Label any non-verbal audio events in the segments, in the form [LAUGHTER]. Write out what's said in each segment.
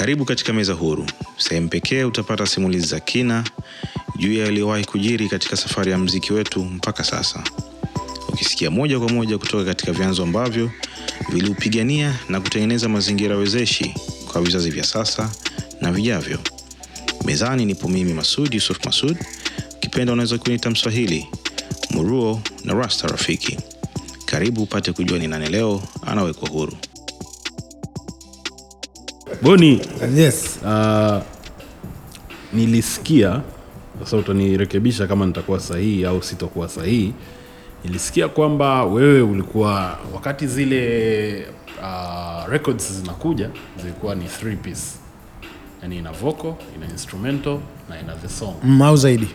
Karibu katika Meza Huru, sehemu pekee utapata simulizi za kina juu ya yaliyowahi kujiri katika safari ya mziki wetu mpaka sasa, ukisikia moja kwa moja kutoka katika vyanzo ambavyo viliupigania na kutengeneza mazingira wezeshi kwa vizazi vya sasa na vijavyo. Mezani nipo mimi Masud Yusuf Masud, ukipenda unaweza kuniita Mswahili, Muruo na Rasta Rafiki. Karibu upate kujua ni nani leo anawekwa huru. Boni, Yes. uh, nilisikia sasa, utanirekebisha kama nitakuwa sahihi au sitokuwa sahihi. Nilisikia kwamba wewe ulikuwa wakati zile uh, records zinakuja zilikuwa ni three piece, yani ina vocal, ina instrumental na ina the song. Mm, au zaidi.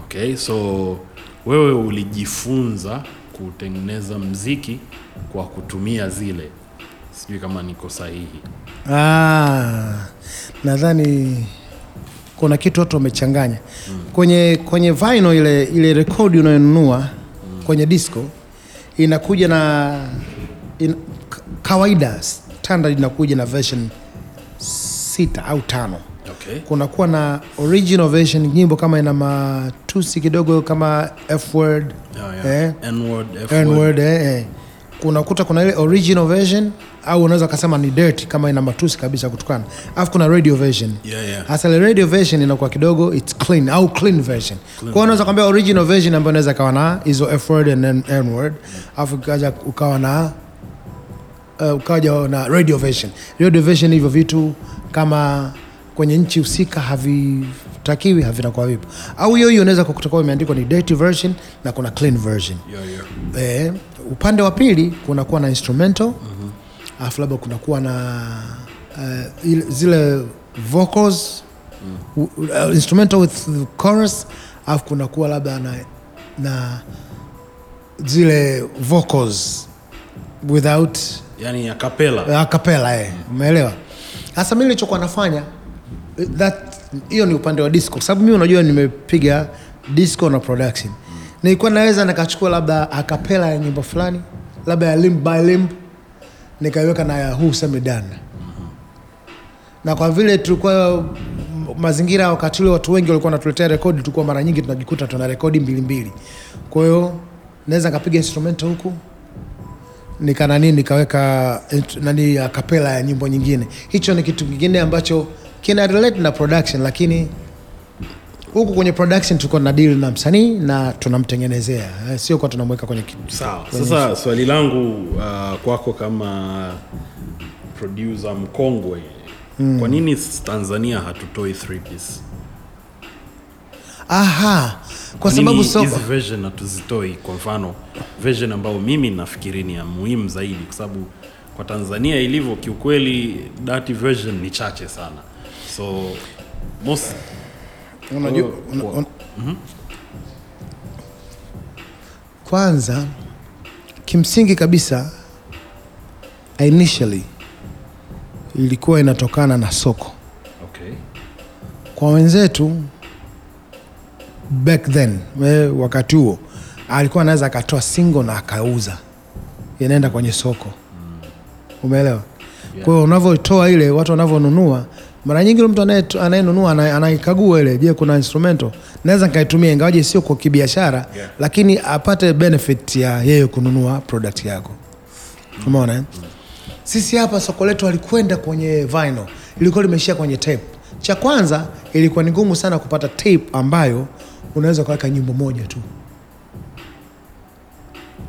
Okay, so wewe ulijifunza kutengeneza mziki kwa kutumia zile, sijui kama niko sahihi. Ah, nadhani kuna kitu watu wamechanganya kwenye kwenye vinyl ile ile rekodi unayonunua kwenye disco inakuja na in, kawaida standard inakuja na version sita au tano Okay. kunakuwa na original version nyimbo kama ina matusi kidogo kama f word oh, yeah. eh, N-word, F-word. N-word, eh, eh. Kunakuta kuna ile original version au unaweza ukasema ni dirty kama ina matusi kabisa kutukana alafu kuna radio version. Yeah, yeah. hasa ile radio version inakuwa kidogo it's clean au clean version. Kwa hiyo unaweza kwambia original version ambayo inaweza kawa na hizo f word and n word. Alafu kaja ukawa na uh, ukaja na radio version. Radio version hivyo vitu kama kwenye nchi husika havitakiwi havinakuwa vipo au hiyo hiyo unaweza kukuta kuwa imeandikwa ni dirty version na kuna clean version Yeah, yeah. eh, upande wa pili kunakuwa na instrumental alafu labda kunakuwa na uh, ile- zile vocals mm. uh, instrumental with chorus afu kunakuwa labda na, na zile vocals without yani a cappella. eh, umeelewa sasa mimi nilichokuwa nafanya eh, that hiyo ni upande wa disco. Sababu mimi unajua nimepiga disco na production. Nilikuwa naweza nikachukua labda akapela ya nyimbo fulani labda ya limb by limb nikaiweka na ya semidana na kwa vile tulikuwa mazingira wakati ule watu wengi walikuwa wanatuletea rekodi tulikuwa mara nyingi tunajikuta tuna rekodi mbili kwa hiyo naweza nikapiga instrumento huku nikanani nikaweka nani akapela ya nyimbo nyingine. Hicho ni kitu kingine ambacho kina relate na production lakini huku kwenye production tulikuwa na deal na msanii na tunamtengenezea eh, sio kwa tunamweka kwenye kitu Sawa. Sasa swali langu uh, kwako kama producer mkongwe kwa nini Tanzania hatutoi three piece? aha kwa sababu hizi version hatuzitoi? Kwa mfano version ambayo mimi nafikiri ni ya muhimu zaidi, kwa sababu kwa Tanzania ilivyo, kiukweli dirty version ni chache sana, so most unajua kwa- una- una- kwanza kimsingi kabisa initially ilikuwa inatokana na soko. Okay. kwa wenzetu back then wakati huo alikuwa anaweza akatoa singo na akauza. Inaenda kwenye soko. Umeelewa? Kwa hiyo unavyotoa ile watu wanavyonunua mara nyingi mtu anayenunua anaikagua ile je kuna instrumental? Naweza nikaitumia ingawaje sio kwa kibiashara Yeah. lakini apate benefit ya yeye kununua product yako. Umeona eh? sisi hapa soko letu alikwenda kwenye vinyl ilikuwa limeishia kwenye tape. Cha kwanza ilikuwa ni ngumu sana kupata tape ambayo unaweza kuweka nyimbo moja tu.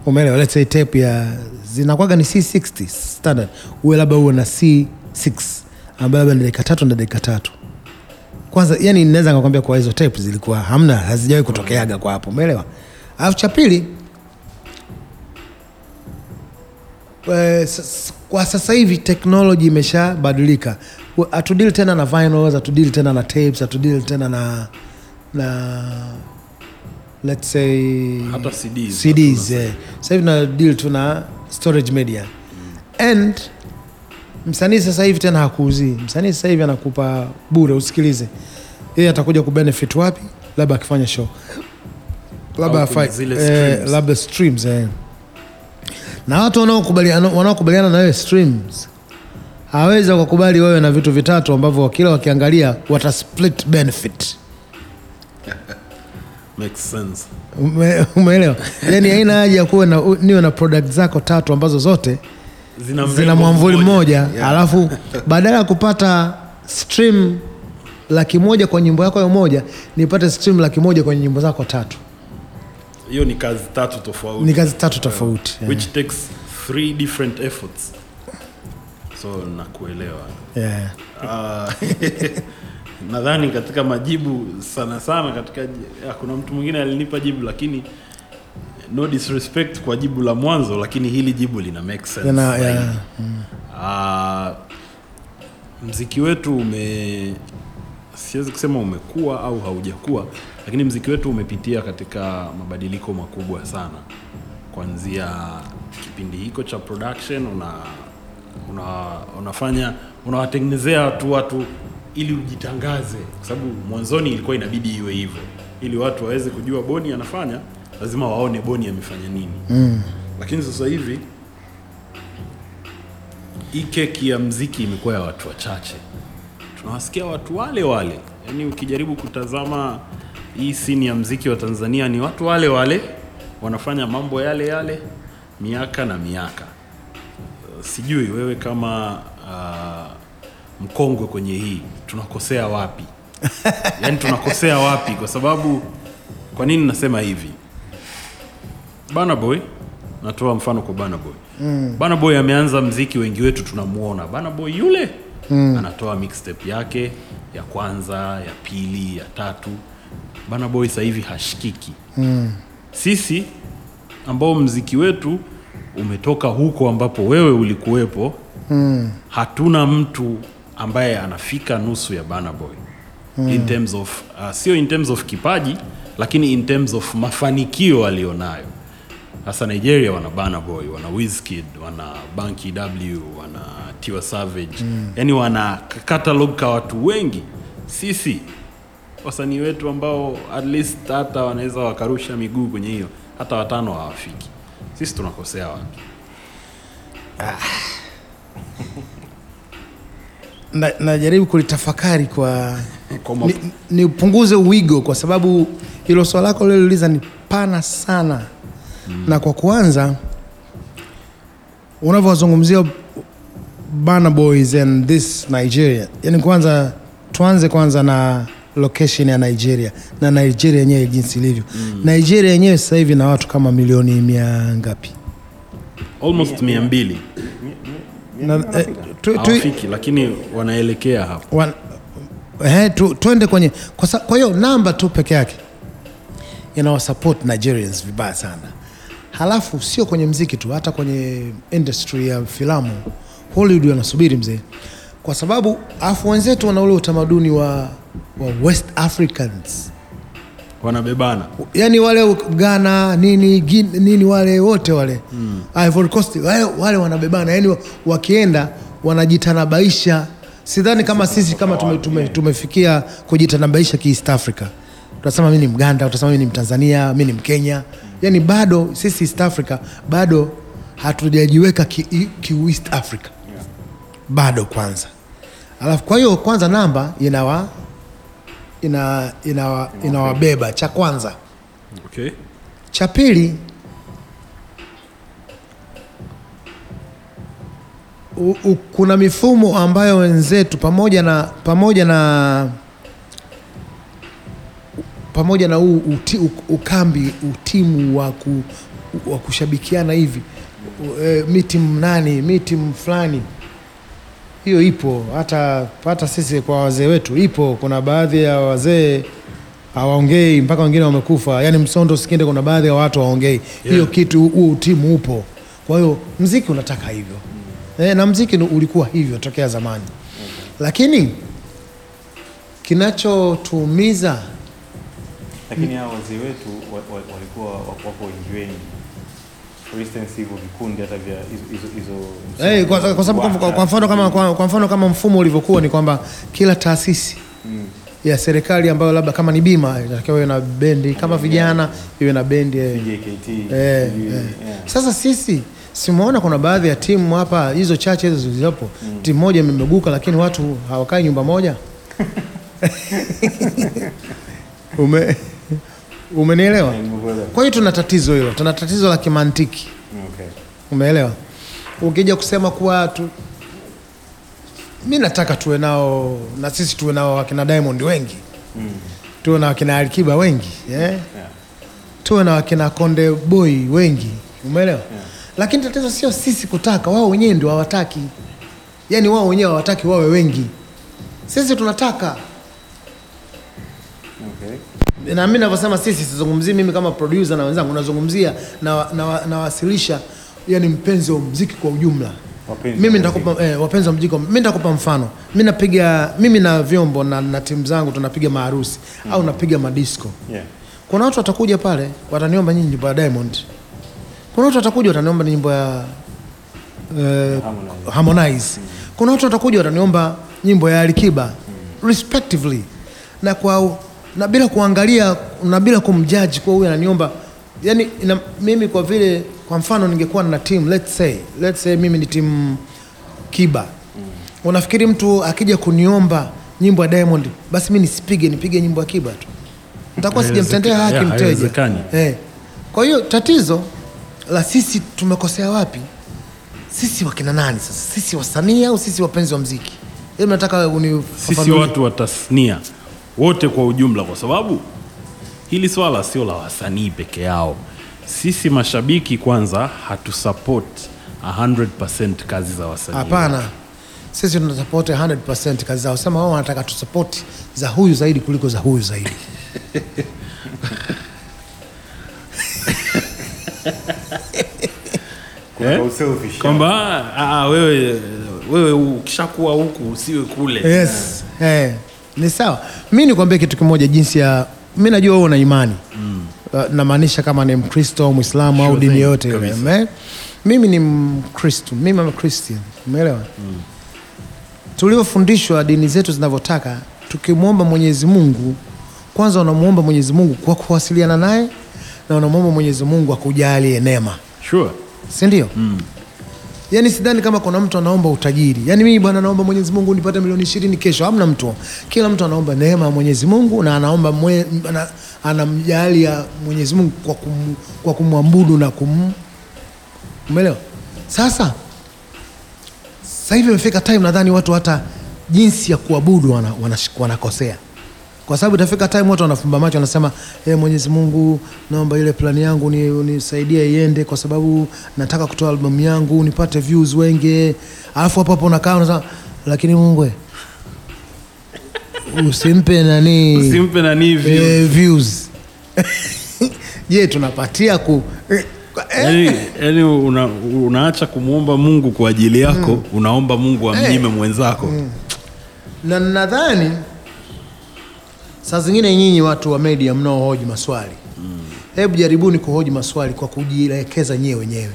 Umeelewa? Let's say tape ya zinakwaga ni c60 standard. Uwe labda uwe na c6 ambayo labda ni dakika tatu na dakika tatu. Kwanza yani naweza nikakwambia kwa hizo tape zilikuwa hamna hazijawahi kutokeaga kwa hapo umeelewa? Alafu cha pili eh, kwa sasa hivi teknoloji imeshabadilika. Hatudili tena na vinyls hatudili tena na tapes hatudili tena na na let's say Hata CDs. CDs eh. sasa hivi tuna deal tu na storage media. And msanii sasa hivi tena hakuuzii. Msanii sasa hivi anakupa bure usikilize. Yeye atakuja kubenefit wapi? Labda akifanya show. Labda eh, streams. labda streams eh. na watu wanaokubaliana wanaokubaliana na wewe streams hawezi wakakubali wewe na vitu vitatu ambavyo kila wakiangalia wata split benefit. [LAUGHS] Makes sense. Umeelewa? Yani haina haja ya kuwe na niwe na product zako tatu ambazo zote zina, zina mwamvuli mmoja. alafu [LAUGHS] badala ya kupata stream laki moja kwa nyimbo yako moja nipate stream laki moja kwenye nyimbo zako tatu. Hiyo ni kazi tatu tofauti. Ni kazi tatu tofauti. Yeah. which takes three different efforts. So nakuelewa. Yeah. Uh, [LAUGHS] nadhani katika majibu sana sana katika kuna mtu mwingine alinipa jibu lakini no disrespect kwa jibu la mwanzo lakini hili jibu lina make sense Yana- zaidi. yeah. Uh, mziki wetu ume siwezi kusema umekuwa au haujakuwa lakini mziki wetu umepitia katika mabadiliko makubwa sana kuanzia kipindi hiko cha production una, una, unafanya unawatengenezea tu watu ili ujitangaze kwa sababu mwanzoni ilikuwa inabidi iwe hivyo ili watu waweze kujua boni anafanya lazima waone boni amefanya nini. Mm. lakini sasa hivi hii keki ya mziki imekuwa ya watu wachache. Tunawasikia watu wale wale. Yaani ukijaribu kutazama hii sini ya mziki wa tanzania ni watu wale wale wanafanya mambo yale yale miaka na miaka. Uh, sijui wewe kama uh, mkongwe kwenye hii tunakosea wapi? [LAUGHS] Yaani tunakosea wapi? Kwa sababu kwa nini nasema hivi Burna Boy natoa mfano kwa Burna Boy mm. Burna ameanza mziki wengi wetu tunamuona Burna Boy yule mm. anatoa mixtape yake ya kwanza ya pili ya tatu Burna Boy hivi hashikiki mm. sisi ambao mziki wetu umetoka huko ambapo wewe ulikuwepo mm. hatuna mtu ambaye anafika nusu ya Burna Boy mm. in terms of uh, sio in terms of kipaji lakini in terms of mafanikio alionayo hasa nigeria wana Burna boy wana Wizkid wana Banky w wana tiwa savage. Mm. yani wana catalog ka watu wengi. Sisi wasanii wetu ambao at least hata wanaweza wakarusha miguu kwenye hiyo hata watano hawafiki. Sisi tunakosea wapi? [LAUGHS] Na- najaribu kulitafakari kwa Kwa ma- ni, nipunguze uwigo kwa sababu hilo swala lako liloliuliza ni pana sana mm. na kwa kuanza unavyowazungumzia Burna Boys and this Nigeria yani kwanza tuanze kwanza na location ya Nigeria na Nigeria yenyewe jinsi ilivyo. Mm. Nigeria yenyewe sasa hivi na watu kama milioni mia ngapi? Almost mia mbili. Na, eh, hawafiki lakini wanaelekea hapo. Wan- he, tu, tuende kwenye kwa, kwa hiyo namba tu peke yake inawasupport Nigerians vibaya sana halafu sio kwenye mziki tu hata kwenye industry ya filamu Hollywood wanasubiri mzee. Kwa sababu afu wenzetu wana ule utamaduni wa, wa West Africans. Wanabebana. Yani wale Ghana nini gin, nini wale wote wale. Mm. Ivory Coast wale, wale wanabebana. Yani wakienda wanajitanabaisha. Sidhani kama sisi kama tume, tume, tumefikia kujitanabaisha ki East Africa. Utasema mi ni Mganda utasema mi ni Mtanzania mi ni Mkenya yani bado sisi East Africa bado hatujajiweka ki, ki East Africa. Bado kwanza. Alafu kwa hiyo kwanza namba inawa ina ina, inawabeba cha kwanza. Okay. cha pili kuna mifumo ambayo wenzetu pamoja na pamoja na pamoja na huu uti, ukambi utimu wa, ku, wa kushabikiana hivi e, mi timu nani mi timu fulani hiyo ipo hata hata sisi kwa wazee wetu ipo. Kuna baadhi ya wazee hawaongei mpaka wengine wamekufa. Yani msondo sikinde kuna baadhi ya watu hawaongei. Hiyo kitu huo utimu upo. Kwa hiyo mziki unataka hivyo. E, na mziki ulikuwa hivyo tokea zamani. Lakini kinachotuumiza lakini hawa wazee wetu wa- wa- walikuwa wako wengi wengi Eh, kwa, mfano kama mfumo ulivyokuwa ni kwamba kila taasisi ya serikali ambayo labda kama ni bima inatakiwa iwe na bendi kama vijana iwe na bendi eh. JKT Eh, eh. Sasa sisi simuona kuna baadhi ya timu hapa hizo chache hizo zilizopo timu moja imemeguka lakini watu hawakai nyumba moja? [LAUGHS] Ume, umenielewa kwa hiyo tuna tatizo hilo tuna tatizo la kimantiki Okay. umeelewa ukija kusema kuwa tu mi nataka tuwe nao na sisi tuwe nao wakina diamond wengi Mm. tuwe na wakina alikiba wengi yeah? Yeah. tuwe na wakina konde boy wengi umeelewa lakini tatizo sio sisi kutaka wao wenyewe ndio hawataki yaani wao wenyewe hawataki wawe wengi sisi tunataka. Na mi navyosema sisi sizungumzii mimi kama producer na wenzangu nazungumzia nawasilisha na, na, yani mpenzi wa mziki kwa ujumla. Mimi nitakupa eh, wapenzi wa mziki mi nitakupa mfano. Mi napiga mimi na vyombo na, na timu zangu tunapiga maharusi au napiga madisco. Yeah. kuna watu watakuja pale wataniomba nyinyi nyimbo ya diamond. Kuna watu watakuja wataniomba nyimbo ya eh, Harmonize. harmonize. Kuna watu watakuja wataniomba nyimbo ya alikiba. Respectively. Na kwa na bila kuangalia na bila kumjaji kwa huyu ananiomba. Yani ina, mimi kwa vile kwa mfano ningekuwa na team let's say let's say mimi ni timu kiba. Unafikiri mtu akija kuniomba nyimbo ya diamond basi mi nisipige nipige nyimbo ya kiba tu. Ntakuwa sijamtendea haki mteja. eh. kwa hiyo tatizo la sisi tumekosea wapi? Sisi wakina nani sasa? Sisi wasanii au sisi wapenzi wa mziki? Nataka sisi watu wa tasnia wote kwa ujumla, kwa sababu hili swala sio la wasanii peke yao. Sisi mashabiki kwanza hatusupport 100% kazi za wasanii. hapana sisi tunasapoti 100% kazi zao sema wao wanataka tusapoti za huyu zaidi kuliko za huyu zaidi Eh? kwamba ah, ah, wewe wewe ukishakuwa huku usiwe kule. yes eh, ni sawa mi nikwambia kitu kimoja jinsi ya mi najua wewe una imani mm. uh, namaanisha kama ni mkristo au mwislamu au dini yote ile mimi ni mkristo mimi a umeelewa mm. tuliofundishwa dini zetu zinavyotaka tukimwomba mwenyezi mungu kwanza unamwomba mwenyezi mungu kwa kuwasiliana naye na unamwomba mwenyezi mungu akujalie neema Sure. si ndio mm. Yaani sidhani kama kuna mtu anaomba utajiri. Yaani mimi bwana naomba mwenyezi mungu nipate milioni ishirini kesho. Hamna mtu. Kila mtu anaomba neema ya mwenyezi mungu na anaomba mwe, ana, anamjalia mwenyezi mungu kwa, kum, kwa kumwabudu na kum umeelewa? Sasa sasa hivi imefika time nadhani watu hata jinsi ya kuabudu wana, wana, wanakosea kwa sababu itafika time watu wanafumba macho wanasema hey, mwenyezi mungu naomba ile plani yangu ni- unisaidie iende kwa sababu nataka kutoa albamu yangu nipate views wengi. Alafu hapo hapo unakaa unasema lakini mungu eh, usimpe nani [LAUGHS] Usimpe nani eh, views. [LAUGHS] je tunapatia ku eh, eh, Yaani yaani una, unaacha kumwomba Mungu kwa ajili yako, unaomba Mungu amnyime mwenzako. na nadhani saa zingine nyinyi watu wa media mnaohoji maswali hebu jaribuni kuhoji maswali kwa kujielekeza nyewe wenyewe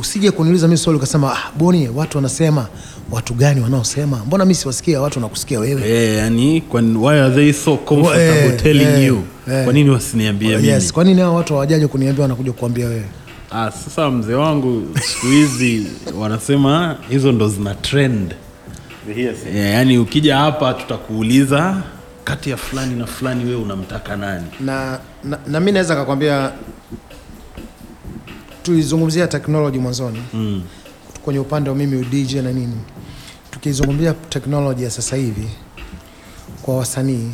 usije kuniuliza mi swali ukasema ah, boni watu wanasema watu gani wanaosema mbona mi siwasikia watu wanakusikia wewe Eh, yani kwa why are they so comfortable Eh, telling eh, you? eh. Kwa nini wasiniambie mimi? yes kwa nini hao watu hawajaje kuniambia wanakuja kuambia wewe Ah, sasa mzee wangu siku hizi wanasema hizo ndo zina trend. Yeah, yani ukija hapa tutakuuliza kati ya fulani na fulani wewe unamtaka nani? na, na, na mi naweza kakwambia tulizungumzia teknoloji mwanzoni mm. kwenye upande wa mimi udj na nini tukizungumzia teknoloji ya sasa hivi kwa wasanii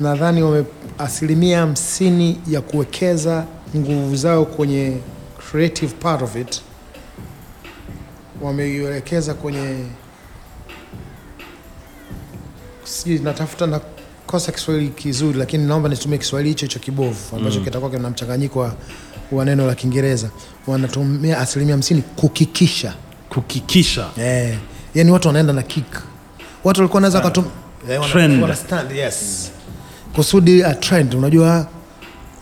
nadhani wame asilimia hamsini ya kuwekeza nguvu zao kwenye creative part of it wameielekeza kwenye sijui natafuta nakosa kiswahili kizuri lakini naomba nitumie kiswahili hicho hicho kibovu ambacho kitakuwa kina mchanganyiko wa, neno la kiingereza. Wanatumia asilimia hamsini kukikisha. Kukikisha. eh, yani watu wanaenda na kick. Watu walikuwa wanaweza katum eh, Trend. wana stand, yes. Kusudi a trend unajua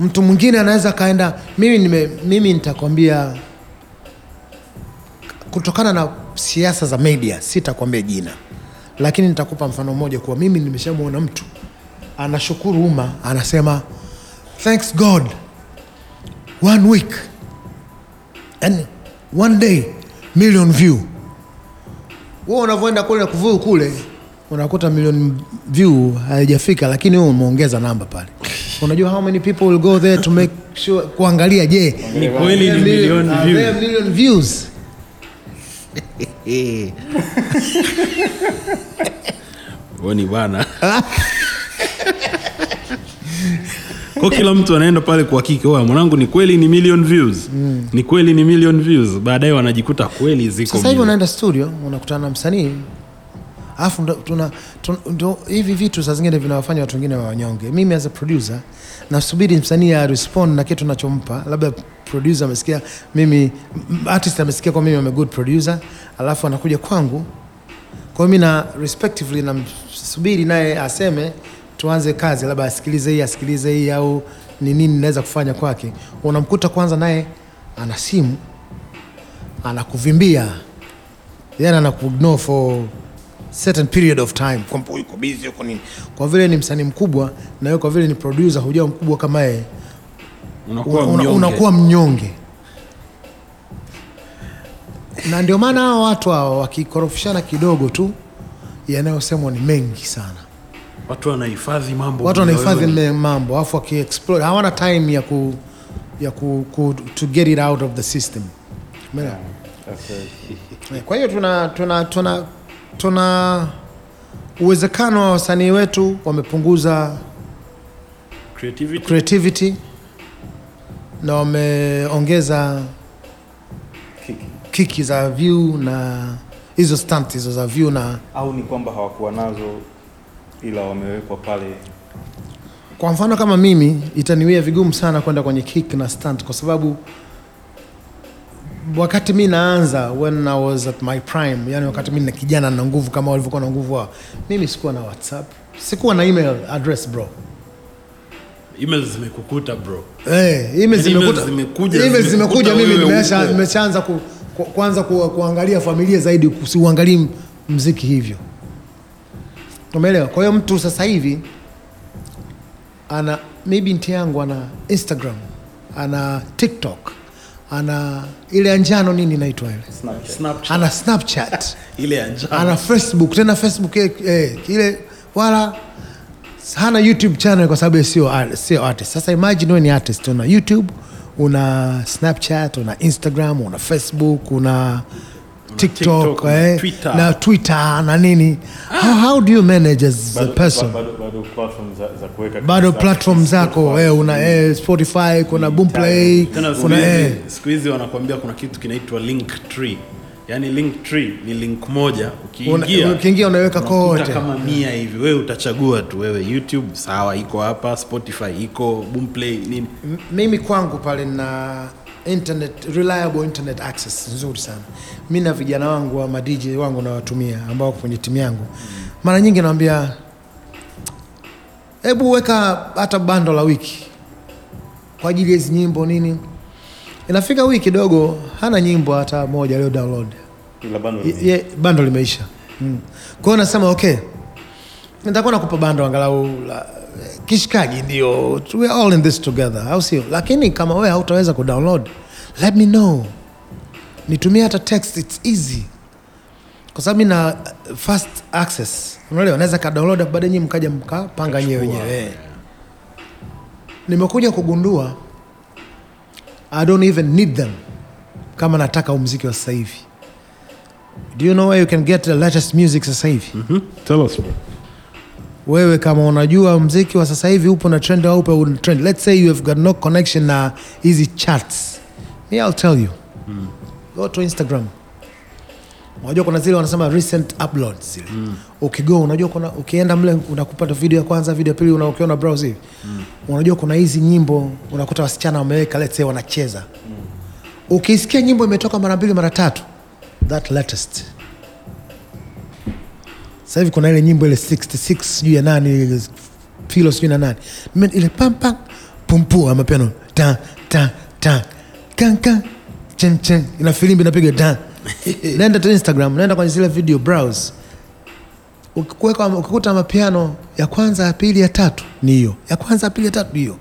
mtu mwingine anaweza akaenda mimi nime, mimi nitakwambia kutokana na siasa za media sitakwambia jina. Lakini nitakupa mfano mmoja kuwa mimi nimeshamwona mtu anashukuru umma anasema thanks god one week and one day million view. Wewe unavyoenda kule kuvuu kule unakuta million view haijafika lakini wewe umeongeza namba pale. Unajua how many people will go there to make sure kuangalia je Ni kweli ni million views. Million bwana. [LAUGHS] Kwa kila mtu anaenda pale kuhakiki, "Oya, mwanangu ni kweli ni million views. Ni kweli ni million views. Baadaye wanajikuta kweli ziko. sasa hivi unaenda studio unakutana na msanii alafu tuna, tuna, hivi vitu saa zingine vinawafanya watu wengine wa wanyonge mimi as a producer nasubiri msanii ya na kitu nachompa labda producer amesikia mimi artist amesikia kwa mimi I'm a good producer alafu anakuja kwangu. Kwa hiyo mimi na respectively namsubiri naye aseme tuanze kazi labda asikilize hii asikilize hii au ni nini naweza kufanya kwake. Unamkuta kwanza naye ana simu anakuvimbia yani anakuignore for certain period of time kwamba yuko busy yuko nini. Kwa vile ni msanii mkubwa na yeye, kwa vile ni producer hujao mkubwa kama yeye unakuwa una, una, mnyonge. unakuwa mnyonge na ndio maana hao watu hao wakikorofishana kidogo tu yanayosemwa ni mengi sana Watu wanahifadhi mambo. watu wanahifadhi mambo afu wakiexplore hawana time ya ku, ya ku, ku, to get it out of the system Umeelewa? Okay. Eh, Kwa hiyo tuna tuna tuna tuna uwezekano wa wasanii wetu wamepunguza Creativity. creativity na wameongeza Kiki. kiki za view na hizo stunt hizo za view na au ni kwamba hawakuwa nazo ila wamewekwa pale kwa mfano kama mimi itaniwia vigumu sana kwenda kwenye kick na stunt kwa sababu wakati mi naanza when I was at my prime yani wakati mi na kijana na nguvu kama walivyokuwa na nguvu wao mimi sikuwa na whatsapp sikuwa na email address bro Emails zimekukuta bro. Eh, zimekuta zimekuja, mimi nimesha- nimeshaanza ku, ku, kuanza ku, kuangalia familia zaidi siuangalii mziki hivyo umeelewa kwa hiyo mtu sasa hivi ana mi binti yangu ana instagram ana tiktok ana ile ya njano nini inaitwa ile Snapchat. Ana snapchat [LAUGHS] Ile ya njano. ana facebook tena facebook eh, eh, ile wala hana youtube channel kwa sababu sio sio artist. Sasa imagine wewe ni artist una youtube una snapchat una instagram una facebook una tiktok, TikTok, eh, Twitter. na twitter na nini. How, how do you manage as a person? bado- bado platform za, za kuweka bado platform zako eh, una eh, spotify kuna boomplay Tena kuna eh, siku hizi wanakuambia kuna kitu kinaitwa link Yaani link tree ni link moja. Ukiingia ukiingia unaweka kote. kama mia hivi. Wewe utachagua tu. Wewe youtube sawa iko hapa spotify iko boomplay nini. Mimi kwangu pale na internet reliable internet access nzuri sana. Mi na vijana wangu wa madj wangu nawatumia ambao wako kwenye timu yangu. Mara nyingi nawambia hebu weka hata bando la wiki kwa ajili ya hizi nyimbo nini inafika wiki kidogo hana nyimbo hata moja leo download. Ye- bando limeisha. Mm. kwa hiyo nasema okay nitakuwa nakupa bando angalau la kishikaji ndio. We are all in this together au sio? Lakini kama wewe hautaweza kudownload let me know. Nitumie hata text its easy. Kwa sababu mi na uh, fast access. Unaelewa? Naweza kadownload baadaye nyinyi mkaja mkapanga nyewe wenyewe. Nimekuja kugundua i don't even need them. Kama nataka umziki wa sasa hivi. Do you know where you can get the latest music sasa hivi? Hmm? tell us bro. wewe kama unajua mziki wa sasa hivi upo na trend au upo na trend. Let's say you have got no connection na hizi charts. Me i'll tell you. Go to instagram unajua kuna zile wanasema recent uploads zile. Ukigo unajua kuna ukienda mle unakupata video ya kwanza video ya pili una- ukiona browse hivi. Unajua kuna hizi nyimbo unakuta wasichana wameweka let's say wanacheza. Ukisikia nyimbo imetoka mara mbili mara tatu that latest. Sasa hivi kuna ile nyimbo ile 66 sijui ya nani filo sijui na nani. Ile pam pam pumpu ama piano ta ta ta kan kan chen chen ina filimbi inapiga ta [LAUGHS] naenda tu instagram naenda kwenye zile video browse. Ukikuta mapiano ya kwanza ya pili ya tatu ni hiyo. Ya kwanza ya pili ya tatu hiyo.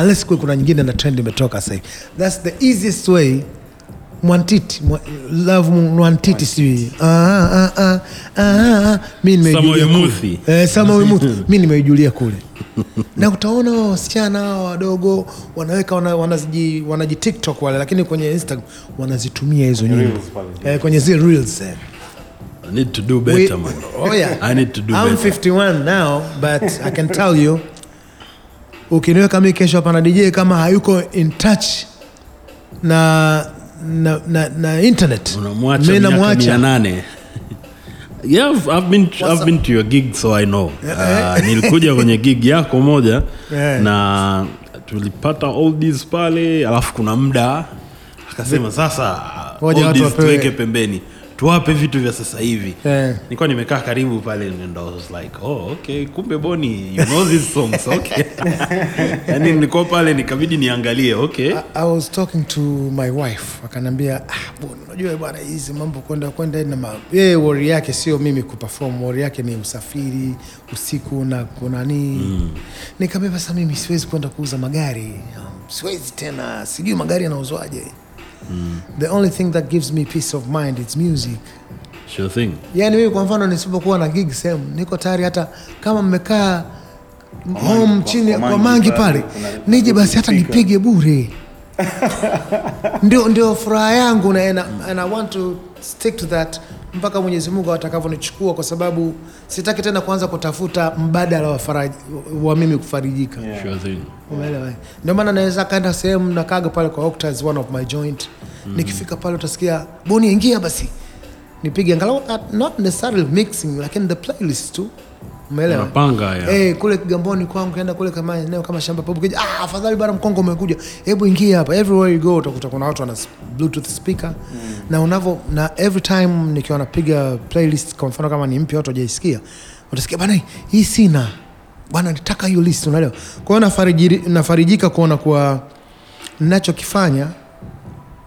Unless kuna nyingine na trend imetoka sasa that's the easiest way mwantiti mwa, love mwantiti sijui Ah, ah, ah, ah, ah. mi nimeijulia kule. Muthi. Eh, [LAUGHS] mi nimeijulia kule na utaona wa wasichana hao wadogo wanaweka wana, wanaji, wanaji tiktok wale lakini kwenye instagram wanazitumia hizo nyimbo eh, kwenye zile reels eh. I need to do We- better man. oh yeah. I need to do I'm better. 51 now but I can tell you ukiniweka mi kesho hapa na DJ kama hayuko in touch na na, na, na internet. Unamwacha namwacha. nane. [LAUGHS] Yeah, I've, I've been, I've been to your gig so I know. Uh, nilikuja kwenye gig yako moja [LAUGHS] Yeah. na tulipata oldies pale alafu kuna muda. Akasema sasa oldies tuweke pembeni tuwape vitu vya sasa hivi. Yeah. nilikuwa nimekaa karibu pale and I was like oh okay kumbe boni you know these songs okay. [LAUGHS] Yani nilikuwa pale nikabidi niangalie okay. I, I was talking to my wife akaniambia ah, bwana, unajua bwana hizi mambo kwenda kwenda na ma... yeye wori yake sio mimi kuperform wori yake ni usafiri usiku na kunani mm. nikamwambia sasa mimi siwezi kwenda kuuza magari. Um, siwezi tena sijui magari yanauzwaje mm. the only thing that gives me peace of mind it's music. Sure thing. Yani mimi kwa mfano nisipokuwa na gig sehemu niko tayari hata kama mmekaa home chini kwa kwa mangi pale, nije basi hata nipige bure. [LAUGHS] Ndio, ndio furaha yangu na, and, and I want to stick to that mpaka Mwenyezi Mungu atakavyonichukua kwa sababu sitaki tena kuanza kutafuta mbadala wa, faraji, wa mimi kufarijika Yeah. sure Umeelewa? Ndio maana naweza kaenda sehemu nakaga pale kwa Octas, one of my joint. Nikifika pale utasikia Boni, ingia basi nipige angalau not necessarily mixing, lakini the playlist tu. Umeelewa? Unapanga, ya. Eh, kule Kigamboni kwangu kaenda kule kama eneo kama shamba papo kija, ah, afadhali bwana mkongo umekuja. Hebu ingia hapa. Everywhere you go utakuta kuna watu wana bluetooth speaker. Na unavo na every time nikiwa napiga playlist kwa mfano kama ni mpya watu hawajaisikia, utasikia bwana hii sina bwana nitaka hiyo list unaelewa kwa hiyo nafariji- nafarijika kuona kuwa nachokifanya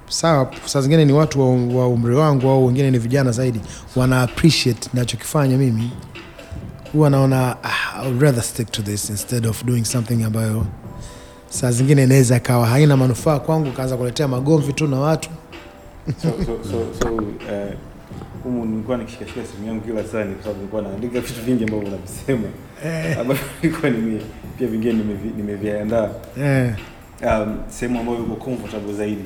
sawa saa zingine ni watu wa, wa umri wangu au wengine ni vijana zaidi wana appreciate nachokifanya mimi huwa naona ah, I would rather stick to this instead of doing something ambayo saa zingine inaweza ikawa haina manufaa kwangu kaanza kuletea magomvi tu na watu. So, so, so, so uh humu nilikuwa nikishikashika simu yangu kila saa ni kwa sababu nilikuwa naandika vitu vingi ambavyo unavisema ambavyo [LAUGHS] nilikuwa nime pia vingine nimeviandaa. Nime um, sehemu ambayo uko comfortable zaidi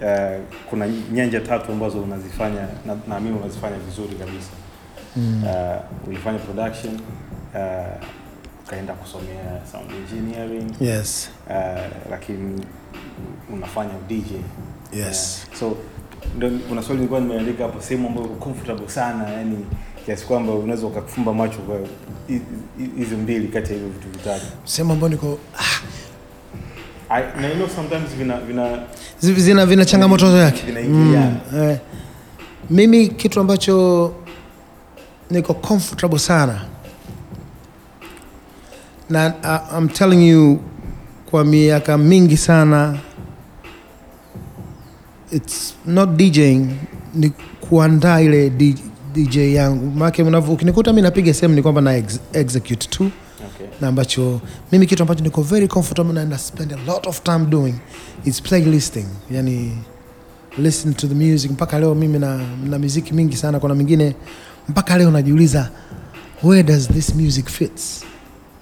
uh, kuna nyanja tatu ambazo unazifanya na naamini unazifanya vizuri kabisa mm. uh, ulifanya production uh, ukaenda kusomea sound engineering. Yes. Uh, lakini unafanya DJ Yes. uh, so ndo kuna swali nilikuwa nimeandika hapo sehemu ambayo comfortable sana yani kiasi kwamba unaweza ukakufumba macho kwa hi- hi- hizi mbili kati ya hivyo vitu vitatu. Sehemu ambayo niko ah, I, na you know sometimes vina vina zina, vina changamoto zake. vinaingia mm, eh. mimi kitu ambacho niko comfortable sana. Na uh, I'm telling you kwa miaka mingi sana it's not DJing ni kuandaa ile DJ yangu. Maake ukinikuta mi napiga sehemu ni kwamba na ex, execute tu. Okay. na ambacho mimi kitu ambacho niko very comfortable na spend a lot of time doing is playlisting. Yani listen to the music. Mpaka leo mimi na, na miziki mingi sana. Kuna mingine mpaka leo najiuliza where does this music fits?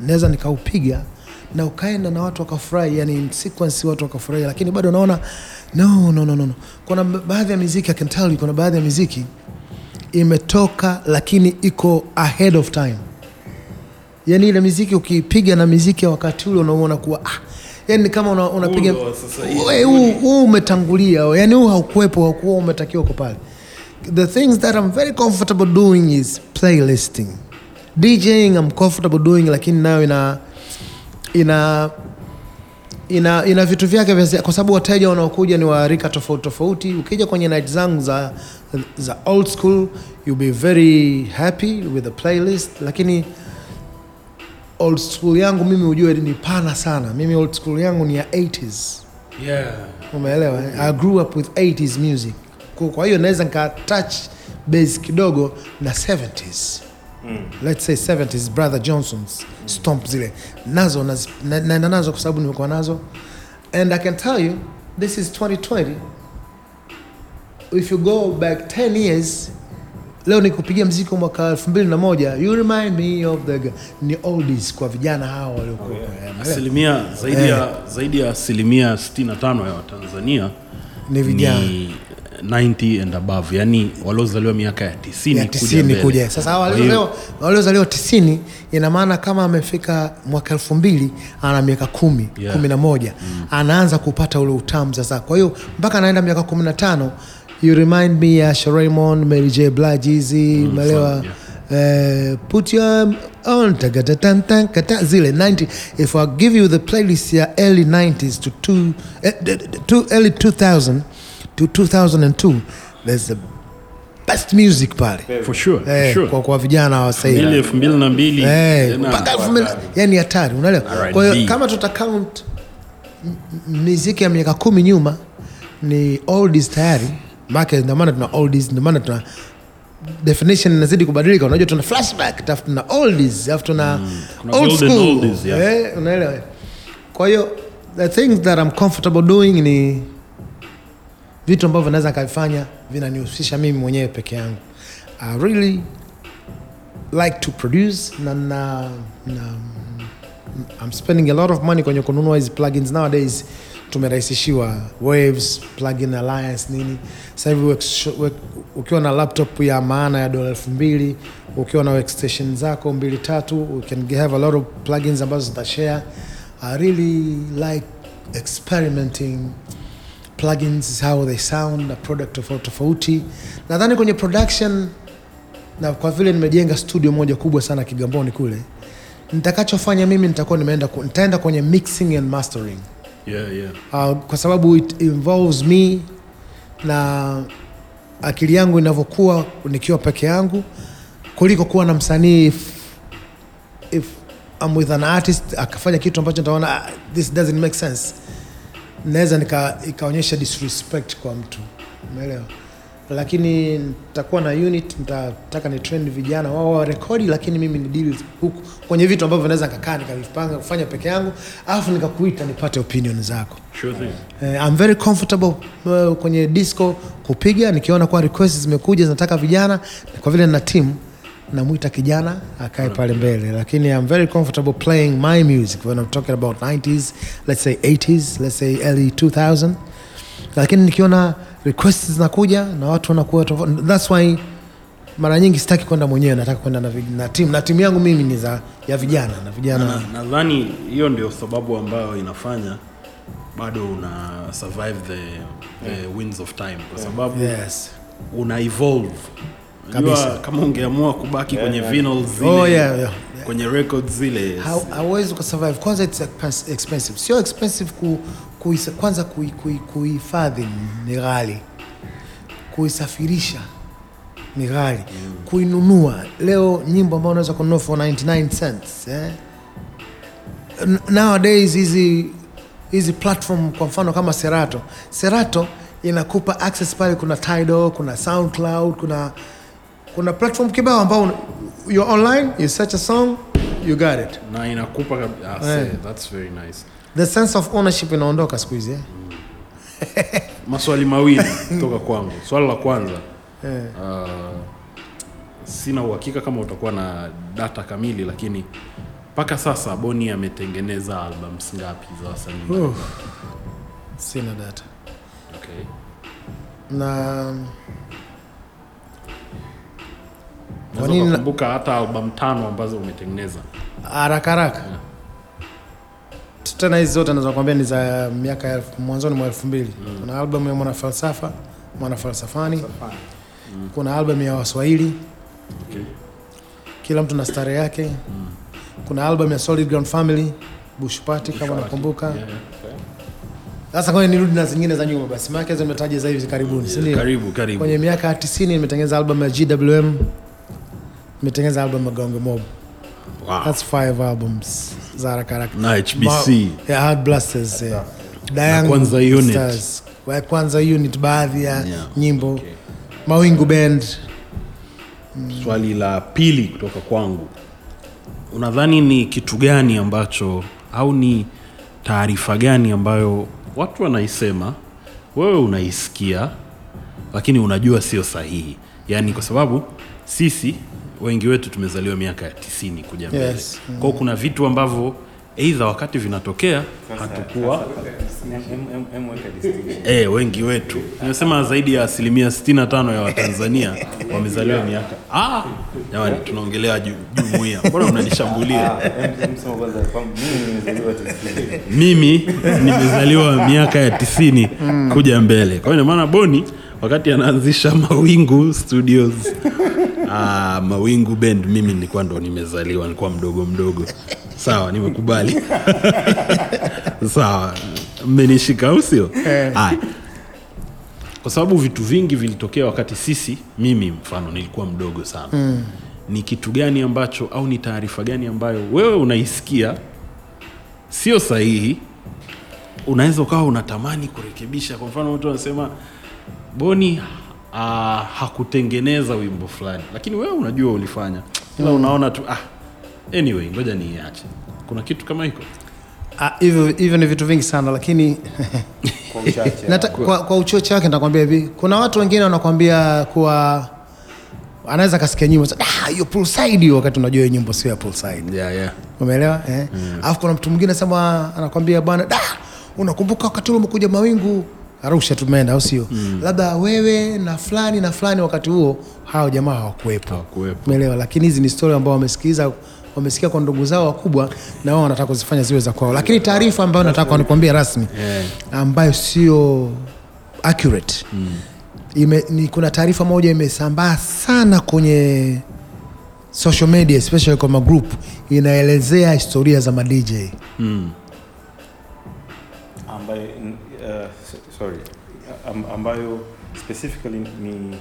Naweza nikaupiga na ukaenda na watu wakafurahi yani sequence watu wakafurahi lakini bado naona no, no, no, no, kuna baadhi ya miziki I can tell you kuna baadhi ya miziki imetoka lakini iko ahead of time. Yani ile miziki ukipiga na miziki ya wakati ule unaona kuwa ah, yani kama una- unapiga huu huu umetangulia yani huu haukuwepo haukuwa umetakiwa uko pale the things that I'm very comfortable doing is playlisting DJing I'm comfortable doing lakini nayo ina ina ina, ina vitu vyake vya kwa sababu wateja wanaokuja ni wa rika tofauti tofauti. Ukija kwenye night zangu za, za old school you'll be very happy with the playlist, lakini old school yangu mimi ujue ni pana sana. Mimi old school yangu ni ya 80s, yeah. umeelewa? I grew up with 80s music, Kwa- hiyo naweza nika touch base kidogo na 70s let's say 70s brother johnsons stomp zile. Nazo na- naenda nazo kwa sababu nimekuwa nazo. And i can tell you this is 2020 if you go back 10 years leo nikupigia mziki wa mwaka 2001 you remind me of the ni oldies kwa vijana hawa waliokuwa yeah. asilimia zaidi ya zaidi ya asilimia 65 ya watanzania Ni vijana. ni 90 and above yani waliozaliwa miaka ya 90 ya kuja sasa waliozaliwa waliozaliwa tisini ina maana kama amefika mwaka elfu mbili ana miaka kumi Yeah. kumi na moja. Anaanza kupata ule utamu sasa. Kwa hiyo mpaka anaenda miaka kumi na tano you remind me ya Sharaymon, Mary J. Blige hizi umeelewa? Eh, put your on tagatatantankata zile 90 if I give you the playlist ya early 90s to, two, eh, d- d- to early 2000 to 2002 there's the best music pale. For sure, for Eh, sure. kwa, kwa vijana wa sasa hivi. Elfu mbili na mbili. Eh, mpaka elfu mbili yani hatari unaelewa? Kwa hiyo kama tuta count miziki ya miaka kumi nyuma ni oldies tayari. Make ndio maana tuna oldies ndio maana tuna definition inazidi kubadilika. Unajua tuna flashback alafu tuna oldies alafu tuna mm, old school. oldies, yeah. eh, unaelewa? Kwa hiyo the things that I'm comfortable doing ni vitu ambavyo naweza kavifanya vinanihusisha mimi mwenyewe peke yangu. I really like to produce na, na, na I'm spending a lot of money kwenye kununua hizi plugins. Nowadays tumerahisishiwa waves plugin alliance nini. Sasa hivi ukiwa na laptop ya maana ya dola elfu mbili ukiwa na workstation zako mbili tatu you can have a lot of plugins ambazo zitashare. I really like experimenting plugins how they sound na product tofauti tofauti. Nadhani kwenye production na kwa vile nimejenga studio moja kubwa sana Kigamboni kule, nitakachofanya mimi nitakuwa nimeenda nitaenda kwenye mixing and mastering. Yeah, yeah. uh, kwa sababu it involves me na akili yangu inavyokuwa nikiwa peke yangu kuliko kuwa na msanii if, if I'm with an artist akafanya kitu ambacho nitaona "Ah, this doesn't make sense naweza ikaonyesha disrespect kwa mtu umeelewa lakini nitakuwa na unit nitataka ni trend vijana wao wa rekodi lakini mimi ni deal huku kwenye vitu ambavyo naweza nikakaa nikavipanga kufanya peke yangu alafu nikakuita nipate opinion zako Sure thing. Eh, I'm very comfortable uh, kwenye disco kupiga nikiona kwa request zimekuja zinataka vijana kwa vile nina team namwita kijana akae pale mbele. Lakini I'm very comfortable playing my music. When I'm talking about 90s let's say 80s let's say early 2000 lakini nikiona requests zinakuja na watu wanakuwa tofauti. That's why mara nyingi sitaki kwenda mwenyewe nataka kwenda na, na timu na timu yangu mimi ni za ya vijana na vijana. Na- hiyo ndio sababu ambayo inafanya bado una survive the, the winds of time. Kwa sababu yes. una evolve Kabisa. Kama ungeamua kubaki kwenye vinyl zile Oh, yeah, yeah. kwenye records zile hauwezi kusurvive kwanza it's expensive. Sio expensive ku, ku, kwanza kui- kui- kuhifadhi ni ghali kuisafirisha ni ghali kuinunua. Leo nyimbo ambayo unaweza kununua for 99 cents eh? Nowadays hizi hizi platform kwa mfano kama serato. Serato inakupa access pale kuna tidal kuna soundcloud kuna kuna platform kibao ambao you're online you search a song you got it. Na inakupa kab- ah, Eh. that's very nice. The sense of ownership inaondoka siku hizi eh? maswali mawili kutoka kwangu. Swali la kwanza uh, sina uhakika kama utakuwa na data kamili lakini mpaka sasa boni ametengeneza albums ngapi za wasanii? Sina data. Okay. na Kwa nini- hata album tano ambazo umetengeneza. Haraka haraka. Tena hizi zote naweza kuambia ni za miaka elfu- mwanzoni mwa elfu mbili. Kuna albamu ya mwanafalsafa mwanafalsafani kuna albamu ya waswahili. Okay. kila mtu na stare yake. Kuna albamu ya solid ground family Bushpati kama nakumbuka. Yeah, yeah. sasa nirudi na zingine za nyuma basi. Maana hizo nimetaja za hivi karibuni si ndio? karibu karibu. Kwenye miaka ya 90 nimetengeneza album ya GWM nimetengeneza album ya Gongo Mob wow. that's five albums za haraka haraka na HBC Ma- yeah, Hard Blasters yeah. Dayangu Kwanza Unit. Stars. Wa- kwanza unit baadhi ya Yeah, nyimbo okay. Mawingu Band swali la pili kutoka kwangu unadhani ni kitu gani ambacho au ni taarifa gani ambayo watu wanaisema wewe unaisikia lakini unajua sio sahihi yaani kwa sababu sisi wengi wetu tumezaliwa miaka ya tisini kuja mbele Yes. kwao kuna vitu ambavyo eidha wakati vinatokea hatukuwa. E, wengi wetu nimesema zaidi ya asilimia 65 ya Watanzania [LAUGHS] wamezaliwa miaka ah, jamani, tunaongelea jumuia jumuiya, mbona mnanishambulia? Kwamba mimi nimezaliwa miaka ya tisini kuja mbele. Kwa hiyo ina maana Boni wakati anaanzisha Mawingu Studios ah, Mawingu Band, mimi nilikuwa ndo nimezaliwa, nilikuwa mdogo mdogo. Sawa, nimekubali. [LAUGHS] Sawa, mmenishika au sio? Haya. kwa sababu vitu vingi vilitokea wakati sisi mimi mfano nilikuwa mdogo sana mm. ni kitu gani ambacho au ni taarifa gani ambayo wewe unaisikia sio sahihi unaweza ukawa unatamani kurekebisha kwa mfano mtu anasema boni uh, hakutengeneza wimbo fulani. Lakini wewe unajua ulifanya. Ila unaona tu ah, anyway ngoja niiache. Kuna kitu kama hiko? Ah, hivyo hivyo ni vitu vingi sana lakini [LAUGHS] Kwa uchache. Nata, kwa, kwa uchoche wake nitakwambia hivi. Kuna watu wengine wanakwambia kuwa anaweza akasikia nyimbo "Ah, hiyo poolside hiyo wakati unajua hiyo nyimbo sio ya poolside yeah, yeah. umeelewa eh? alafu kuna mtu mwingine sema anakwambia bwana da unakumbuka wakati ule umekuja mawingu arusha tumeenda au sio? Labda wewe na fulani na fulani wakati huo hao jamaa hawakuwepo. Umeelewa? Lakini hizi ni story ambao wamesikiliza wamesikia kwa ndugu zao wakubwa na wao wanataka kuzifanya ziwe za kwao. Lakini taarifa ambayo nataka nikwambie rasmi ambayo sio accurate ime, ni, kuna taarifa moja imesambaa sana kwenye social media especially kwa magroup inaelezea historia za madj DJ mm. s- sorry. Am- ambayo specifically ni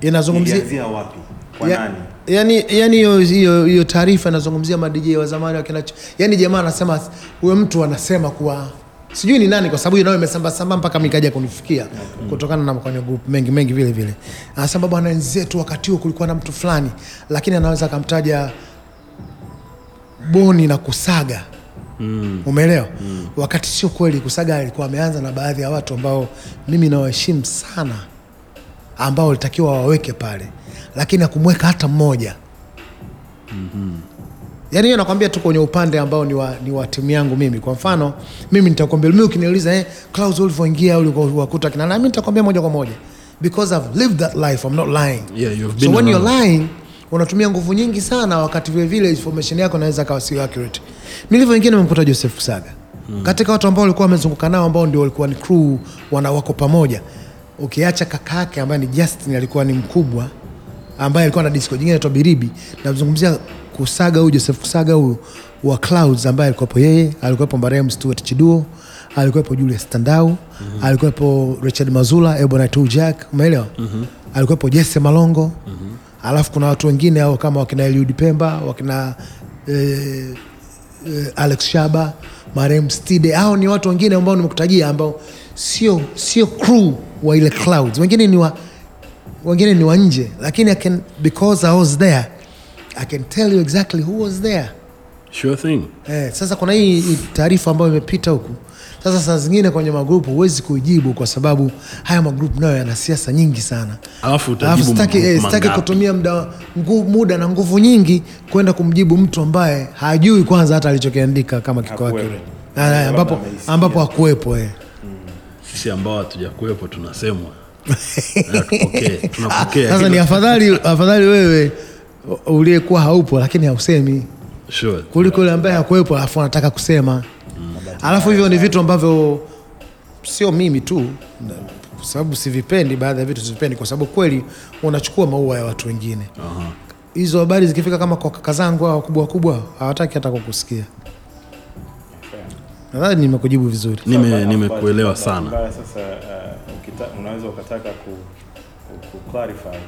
inazungumzia wapi? Kwa ya, nani? yani yani hiyo hiyo hiyo taarifa inazungumzia madj wa zamani wakina yani jamaa anasema huyo mtu anasema kuwa sijui ni nani kwa sababu hiyo nayo imesamba samba mpaka mikaja kunifikia kutokana na kwenye group mengi mengi vile vile. Anasema bwana wenzetu wakati huo kulikuwa na mtu fulani lakini anaweza akamtaja boni na kusaga mm. umeelewa? Mm. wakati sio kweli kusaga alikuwa ameanza na baadhi ya watu ambao mimi nawaheshimu sana ambao walitakiwa waweke pale lakini akumweka hata mmoja. Yaani hiyo nakwambia tu kwenye upande ambao ni wa, ni wa timu yangu mimi. Kwa mfano mimi nitakwambia mimi ukiniuliza eh, Klaus ulivyoingia ulikuwakuta kina nani? Mimi nitakwambia moja kwa moja because I've lived that life I'm not lying. Yeah, you've so been when you're lying unatumia nguvu nyingi sana wakati vile vile information yako inaweza kawa sio accurate nilivyoingia nimemkuta Joseph Kusaga katika watu ambao walikuwa wamezunguka nao ambao ndio walikuwa ni crew wana wako pamoja ukiacha kaka yake ambaye ni Justin alikuwa ni mkubwa ambaye alikuwa na disco jingine inaitwa Biribi. Namzungumzia Kusaga huyu Joseph Kusaga huyu wa Clouds ambaye alikuwepo yeye, alikuwepo marehemu Stuart Chiduo, alikuwepo Julius Tandau, mm-hmm. alikuwepo Richard Mazula, Ebonite Jack, umeelewa? Mm-hmm. Alikuwepo Jesse Malongo. Mm-hmm. Alafu kuna watu wengine hao kama wakina Eliud Pemba, wakina eh, eh, Alex Shaba, marehemu Stide. Hao ni watu wengine ambao nimekutajia ambao sio sio crew wa ile Clouds. Wengine ni wa wengine ni wa nje lakini I can, because I was there I can tell you exactly who was there sure thing eh, sasa kuna hii taarifa ambayo imepita huku sasa saa zingine kwenye magrupu huwezi kujibu kwa sababu haya magrupu nayo yana siasa nyingi sana. Alafu Alafu sitaki, eh, sitaki kutumia muda, muda na nguvu nyingi kwenda kumjibu mtu ambaye hajui kwanza hata alichokiandika kama kiko ah, ambapo, ambapo hakuwepo eh. sisi ambao hatujakuwepo tunasemwa. Na tupokee [LAUGHS] tunapokea Sasa ni afadhali afadhali wewe uliyekuwa haupo lakini hausemi. Sure. kuliko yule ambaye hakuwepo alafu anataka kusema alafu hivyo ni vitu ambavyo sio mimi tu kwa sababu sivipendi baadhi ya vitu sivipendi kwa sababu kweli unachukua maua ya watu wengine. Hizo habari zikifika kama kwa kaka zangu hao wakubwa wakubwa hawataki hata kukusikia. Nadhani nimekujibu vizuri. Nime- nimekuelewa sana. Sasa uh, ukita, unaweza ukataka ku, ku, ku clarify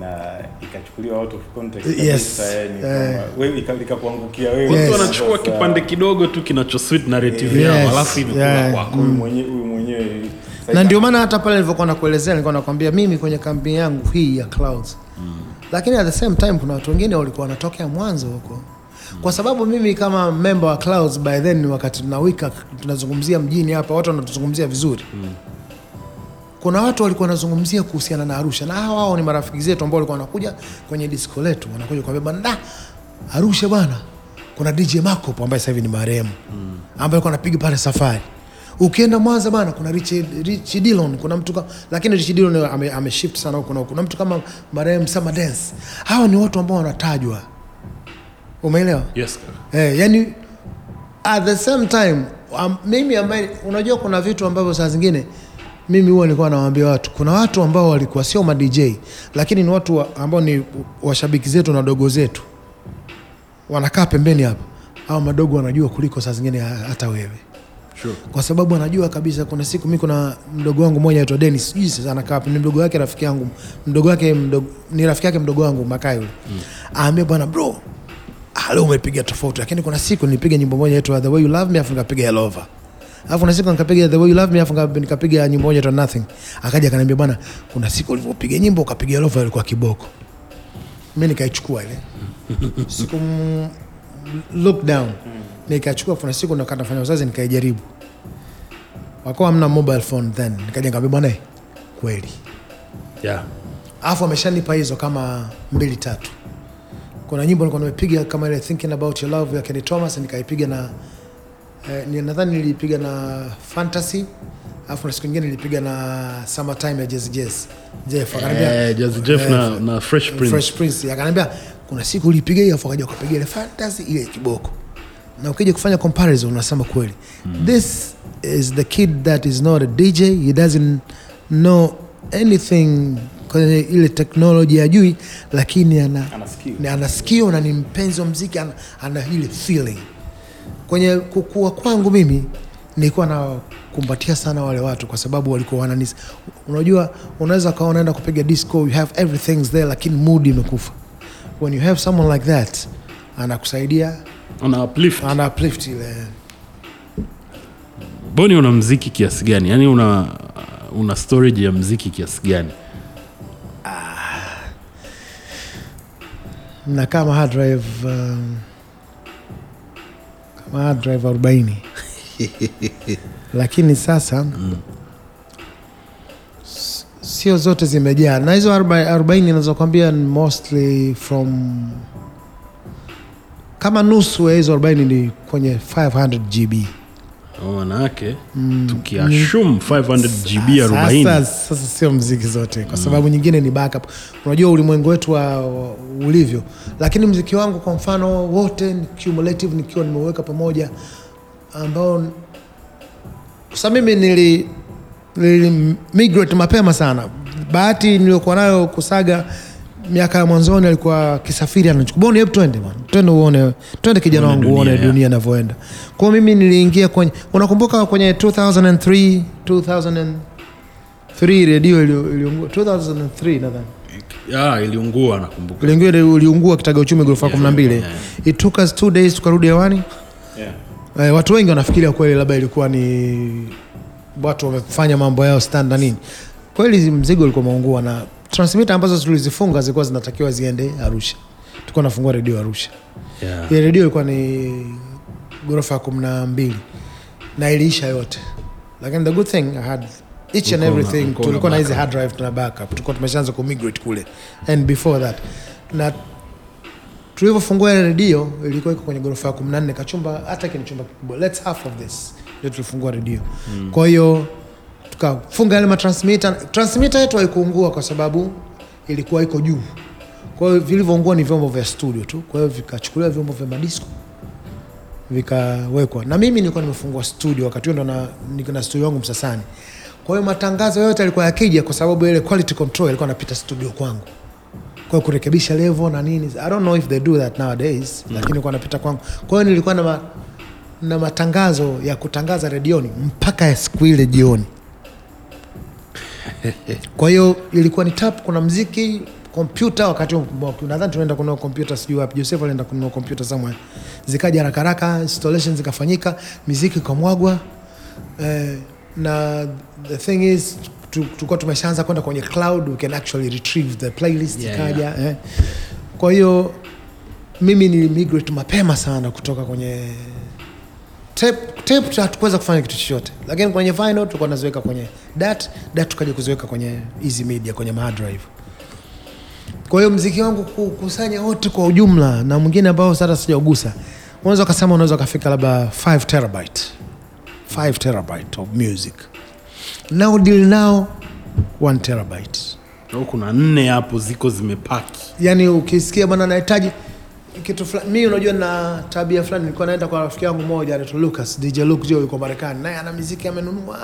na ikachukuliwa out of context Yes. kabisa, yani wewe likakuangukia wewe. Yes. watu wanachukua kipande kidogo tu kinacho suit narrative Yes. yao alafu imekula Yeah. kwako. Mwenyewe huyu mwenyewe na ndio maana hata pale nilivyokuwa nakuelezea nilikuwa nakwambia mimi kwenye kampeni yangu hii ya clouds. Lakini at the same time kuna watu wengine walikuwa wanatokea mwanzo huko. Kwa sababu mimi kama member wa clouds by then wakati tunawika tunazungumzia mjini hapa watu wanatuzungumzia vizuri kuna watu walikuwa wanazungumzia kuhusiana na Arusha na hawa wao ni marafiki zetu ambao walikuwa wanakuja kwenye disco letu, wanakuja kwa da Arusha bwana, kuna DJ Makopo ambaye sasa hivi ni marehemu ambaye alikuwa anapiga pale safari. Ukienda Mwanza bwana, kuna Rich, Rich Dillon, kuna mtu kama lakini Rich Dillon ame, ame shift sana huko na huko. Kuna mtu kama marehemu Summer Dance. Hawa ni watu ambao wanatajwa, umeelewa? Yes. Eh, yani at the same time um, mimi ambaye unajua kuna vitu ambavyo saa zingine mimi huwa nilikuwa nawaambia watu, kuna watu ambao walikuwa sio ma DJ lakini ni watu wa, ambao ni washabiki zetu na dogo zetu, wanakaa pembeni hapa, au madogo wanajua kuliko saa zingine hata wewe Sure. kwa sababu anajua kabisa. Kuna siku mimi, kuna mdogo wangu mmoja aitwa Dennis, sijui sasa anakaa ni mdogo wake rafiki yangu mdogo wake mdogo, ni rafiki yake mdogo wangu Makai yule mm. aambia bwana bro, ah, leo umepiga tofauti, lakini kuna siku nilipiga nyimbo moja inaitwa The Way You Love Me afu nikapiga All Over alafu na siku nikapiga The Way You Love Me alafu nikapiga nyimbo moja to Nothing. Akaja akaniambia bwana, kuna siku ulivyopiga nyimbo ukapiga All ilikuwa kiboko. Mimi nikaichukua ile [LAUGHS] siku look down nikachukua. Kuna siku ndo kanafanya uzazi nikaijaribu, wakawa hamna mobile phone then, nikaja nikamwambia bwana, eh, kweli Yeah. alafu ameshanipa hizo kama mbili tatu. Kuna nyimbo nilikuwa nimepiga kama ile thinking about your love ya Kenny Thomas nikaipiga na eh, ni- nadhani nilipiga na fantasy, alafu na siku nyingine nilipiga na summertime ya Jazz Jazz Jeff akaniambia Eh, Jazz Jeff na- na Fresh Prince. Fresh Prince akaniambia kuna siku ulipiga hiyo, afu akaja kupiga ile fantasy ile kiboko, na ukija kufanya comparison unasema kweli this is the kid that is not a DJ he doesn't know anything kwenye ile teknoloji ya lakini ana Ana skill. ni- ana sikio na ni mpenzi wa mziki, ana, ana ile feeling. Kwenye kukua kwangu mimi nilikuwa nakumbatia sana wale watu kwa sababu walikuwa wananis. Unajua, unaweza ukawa unaenda kupiga disco, you have everything there, lakini mood imekufa. When you have someone like that, anakusaidia Ana uplift. ana uplift ile Boni una mziki kiasi gani? Yani una una storage ya mziki kiasi gani? na kama hard drive um, drive 40 [LAUGHS] lakini sasa mm. sio zote zimejaa. Na hizo 40 nazokwambia ni mostly from kama nusu ya hizo 40 ni kwenye 500 GB Manake tukiashum 500 GB 40 Sasa, sasa sio mziki zote. Kwa sababu nyingine ni backup. Unajua ulimwengu wetu wa, wa, ulivyo, lakini mziki wangu kwa mfano wote ni cumulative, nikiwa nimeweka pamoja, ambao sasa mimi nili, nili migrate mapema sana. Bahati niliyokuwa nayo kusaga miaka ya mwanzoni alikuwa kisafiri anachukua boni, hebu twende bwana, twende uone, twende kijana wangu uone yeah. dunia inavyoenda. Kwa hiyo mimi niliingia kwenye, unakumbuka kwenye 2003 2003 redio iliungua 2003 nadhani iliungua nakumbuka. iliungua Kitaga Uchumi ghorofa Yeah, 12 yeah. it took us two days tukarudi hewani. Yeah. Eh, watu wengi wanafikiria kweli labda ilikuwa ni watu wamefanya mambo yao stand na nini. Kweli mzigo ulikuwa umeungua na transmitter ambazo tulizifunga zilikuwa zinatakiwa ziende Arusha. Tulikuwa nafungua redio Arusha. Yeah. Ile redio ilikuwa ni ghorofa ya kumi na mbili na iliisha yote, lakini the good thing I had each and everything. Tulikuwa na hizi hard drive tuna backup, tulikuwa tumeshaanza kumigrate kule, and before that na tulivyofungua ile redio ilikuwa iko kwenye ghorofa ya 14 kachumba, hata kini chumba kikubwa, let's half of this ndio tulifungua redio. Kwa hiyo tukafunga yale matransmitter. Transmitter yetu haikuungua kwa sababu ilikuwa iko juu, kwa vilivyoungua ni vyombo vya studio tu. Kwa vikachukuliwa vyombo vya madisco vikawekwa, na mimi nilikuwa nimefungua studio wakati huo, ndo na, niko na studio yangu Msasani. Kwa matangazo yote yalikuwa yakija, kwa sababu ile quality control ilikuwa napita studio kwangu kwa kurekebisha level na nini i don't know if they do that nowadays lakini ilikuwa napita kwangu kwa nilikuwa na, ma, na matangazo ya kutangaza redioni mpaka siku ile jioni [LAUGHS] kwa hiyo ilikuwa ni tap kuna mziki kompyuta wakati nadhani tunaenda kununua kompyuta sijui wapi joseph alienda kununua kompyuta somewhere zikaja haraka haraka installation zikafanyika miziki ikamwagwa eh, na the thing is tulikuwa tumeshaanza kwenda kwenye cloud we can actually retrieve the playlist Yeah, yeah. eh. kwa hiyo mimi ni migrate mapema sana kutoka kwenye tape tape hatukuweza kufanya kitu chochote. Lakini kwenye vinyl tulikuwa tunaziweka kwenye dat dat tukaja kuziweka kwenye easy media kwenye hard drive. Kwa hiyo mziki wangu kukusanya wote kwa ujumla na mwingine ambao sasa sijaugusa unaweza ukasema unaweza ukafika labda 5 terabyte. 5 terabyte of music. Now deal now 1 terabyte. Kuna nne hapo ziko zimepaki. Yani ukisikia bwana nahitaji kitu fulani unajua na tabia fulani nilikuwa naenda kwa rafiki yangu mmoja anaitwa lucas dj luke Joe yuko marekani naye ana muziki amenunua.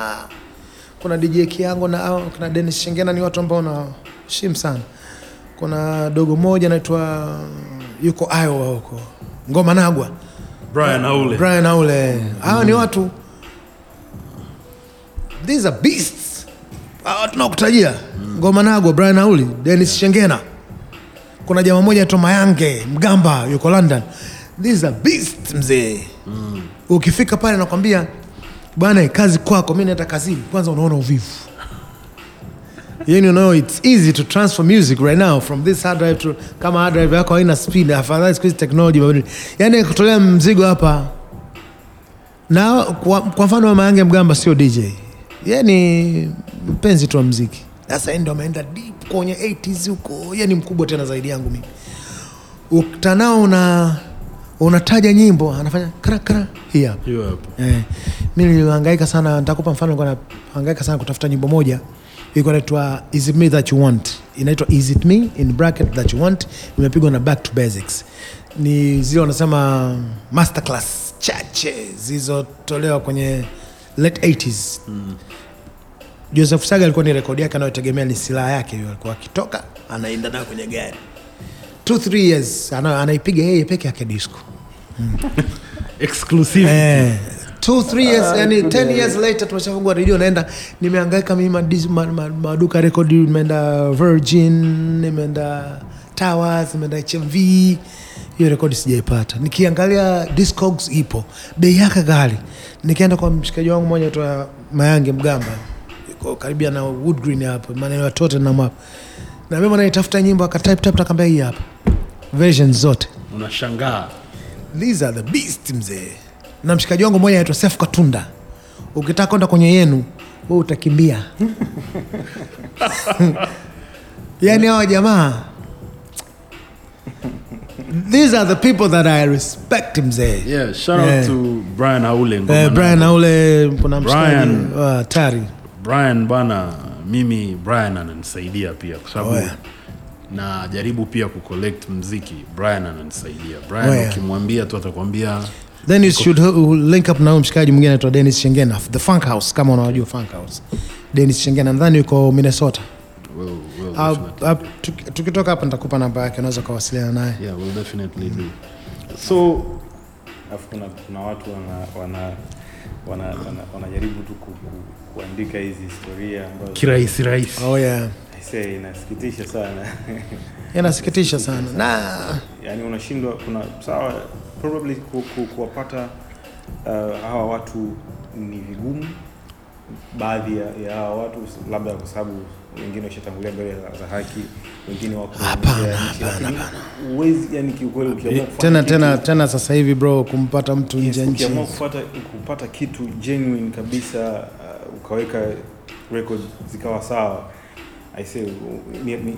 Kuna dj kiango na kuna Dennis shengena ni watu ambao naheshimu sana. Kuna dogo moja anaitwa yuko iowa huko ngoma nagwa. Brian aule. Brian aule. Hawa ni watu. These are beasts. Hawa tunakutajia ngoma nagwa brian Aule Dennis yeah. shengena kuna jamaa moja aitwa mayange mgamba yuko london. These are beasts mzee. Ukifika pale nakwambia bwana kazi kwako mi naenda kazini. Kwanza unaona uvivu. You know it's easy to transfer music right now from this hard drive to kama hard drive yako haina speed afadhali siku hizi technology imebadilika. yani kutolea mzigo hapa. Na kwa, kwa mfano mama yange mgamba sio dj ye ni mpenzi tu wa mziki sasa yeye ndo ameenda deep kwenye 80s huko yani ni mkubwa tena zaidi yangu mimi. Uktanao na unataja nyimbo anafanya kra kra hii hapa. Hiyo hapo Eh, mi nilihangaika sana nitakupa mfano nilikuwa nahangaika sana kutafuta nyimbo moja ilikuwa inaitwa is it me that you want? Inaitwa is it me in bracket that you want imepigwa na back to basics. Ni zile wanasema masterclass chache zilizotolewa kwenye late 80s joseph saga alikuwa ni rekodi yake anayotegemea ni silaha yake hiyo. Alikuwa akitoka anaenda nayo kwenye gari. Two three years ana, anaipiga yeye peke yake disco. [LAUGHS] Exclusive. Eh, two three years yani 10 years later tumeshafungua redio naenda nimehangaika mimi madis- ma- ma- maduka rekodi nimeenda virgin nimeenda towers nimeenda hmv hiyo rekodi sijaipata. Nikiangalia discogs ipo. Bei yake ghali. Nikienda kwa mshikaji wangu mmoja toa mayange mgamba yuko karibia na wood green hapo. Maneno ya tottenham hapo na mimi naitafuta nyimbo akatype type akaambia hii hapa. Version zote. Unashangaa. These are the beast mzee. Na mshikaji wangu mmoja anaitwa sef katunda. Ukitaka kwenda kwenye yenu we utakimbia. [LAUGHS] Yaani hawa jamaa these are the people that i respect mzee. Yeah shout out Eh. to brian aule ngoma eh, brian aule kuna mshikaji uh, tari brian bana mimi brian ananisaidia pia kwa sababu Oh, yeah. najaribu pia kucollect mziki brian ananisaidia. Brian Oh, yeah. ukimwambia tu atakwambia then you should uh, link up na huyu mshikaji mwingine anaitwa denis shengena the funk house kama unawajua funk house. Denis shengena nadhani yuko minnesota. Well, well, uh, uh, tukitoka hapa nitakupa namba yake unaweza ukawasiliana naye. Yeah, we'll definitely mm. so kuna, kuna watu wana wana wana, wana, wanajaribu tu kuandika hizi historia ambazo kirahisi rahisi. Oh, yeah. Say, inasikitisha sana. [LAUGHS] Inasikitisha sana. Na yani unashindwa kuna sawa probably ku, ku, kuwapata uh, hawa watu ni vigumu. Baadhi ya, ya hawa watu labda kwa sababu wengine washatangulia mbele za, haki wengine wako Hapana, hapana, huwezi yani kiukweli ukiamua tena tena tena sasa hivi bro kumpata mtu Yes, nje nchi. ukiamua kupata, kupata kitu genuine kabisa ukaweka record zikawa sawa I say,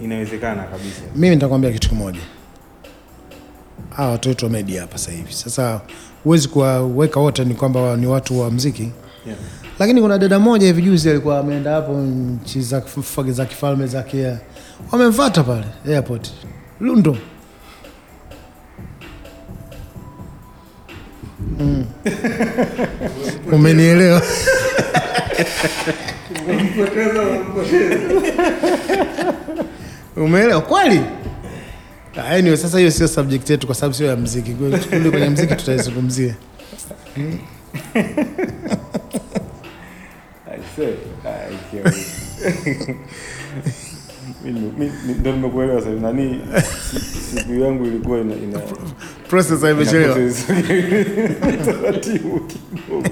inawezekana kabisa. Mimi nitakwambia kitu kimoja. Hawa watoto wa media hapa sasa hivi. Sasa huwezi kuwaweka wote ni kwamba ni watu wa mziki yeah. lakini kuna dada moja hivi juzi alikuwa ameenda hapo nchi za kifalme za kia. Wamemfata pale airport. Lundo. Mm. [LAUGHS] umenielewa [LAUGHS] [LAUGHS] umeelewa? Kweli? Anyway, sasa hiyo sio subject yetu kwa sababu sio ya mziki. Kule kwenye mziki tutaizungumzia. Mimi [LAUGHS] ndo nimekuelewa sasa nani siku yangu ilikuwa ina, ina process imechelewa [LAUGHS] taratibu kidogo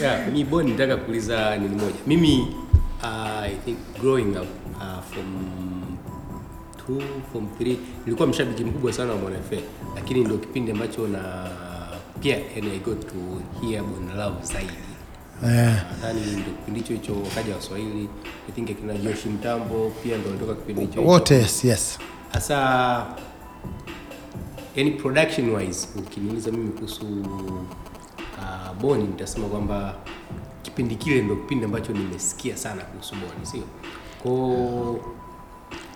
Yeah, mi Boni nitaka kuuliza nini moja. Mimi uh, I think growing up uh, from two, from three nilikuwa mshabiki mkubwa sana wa Mwana FA, lakini ndio kipindi ambacho na pia and I got to hear Bon Love zaidi. Yeah. Nadhani ndio kipindi hicho hicho wakaja Waswahili. I think akina Josh Mtambo pia ndio walitoka kipindi hicho wote yes, yes. Sasa yani production wise ukiniuliza mimi kuhusu uh, Boni nitasema kwamba kipindi kile ndo kipindi ambacho nimesikia sana kuhusu Boni, sio ko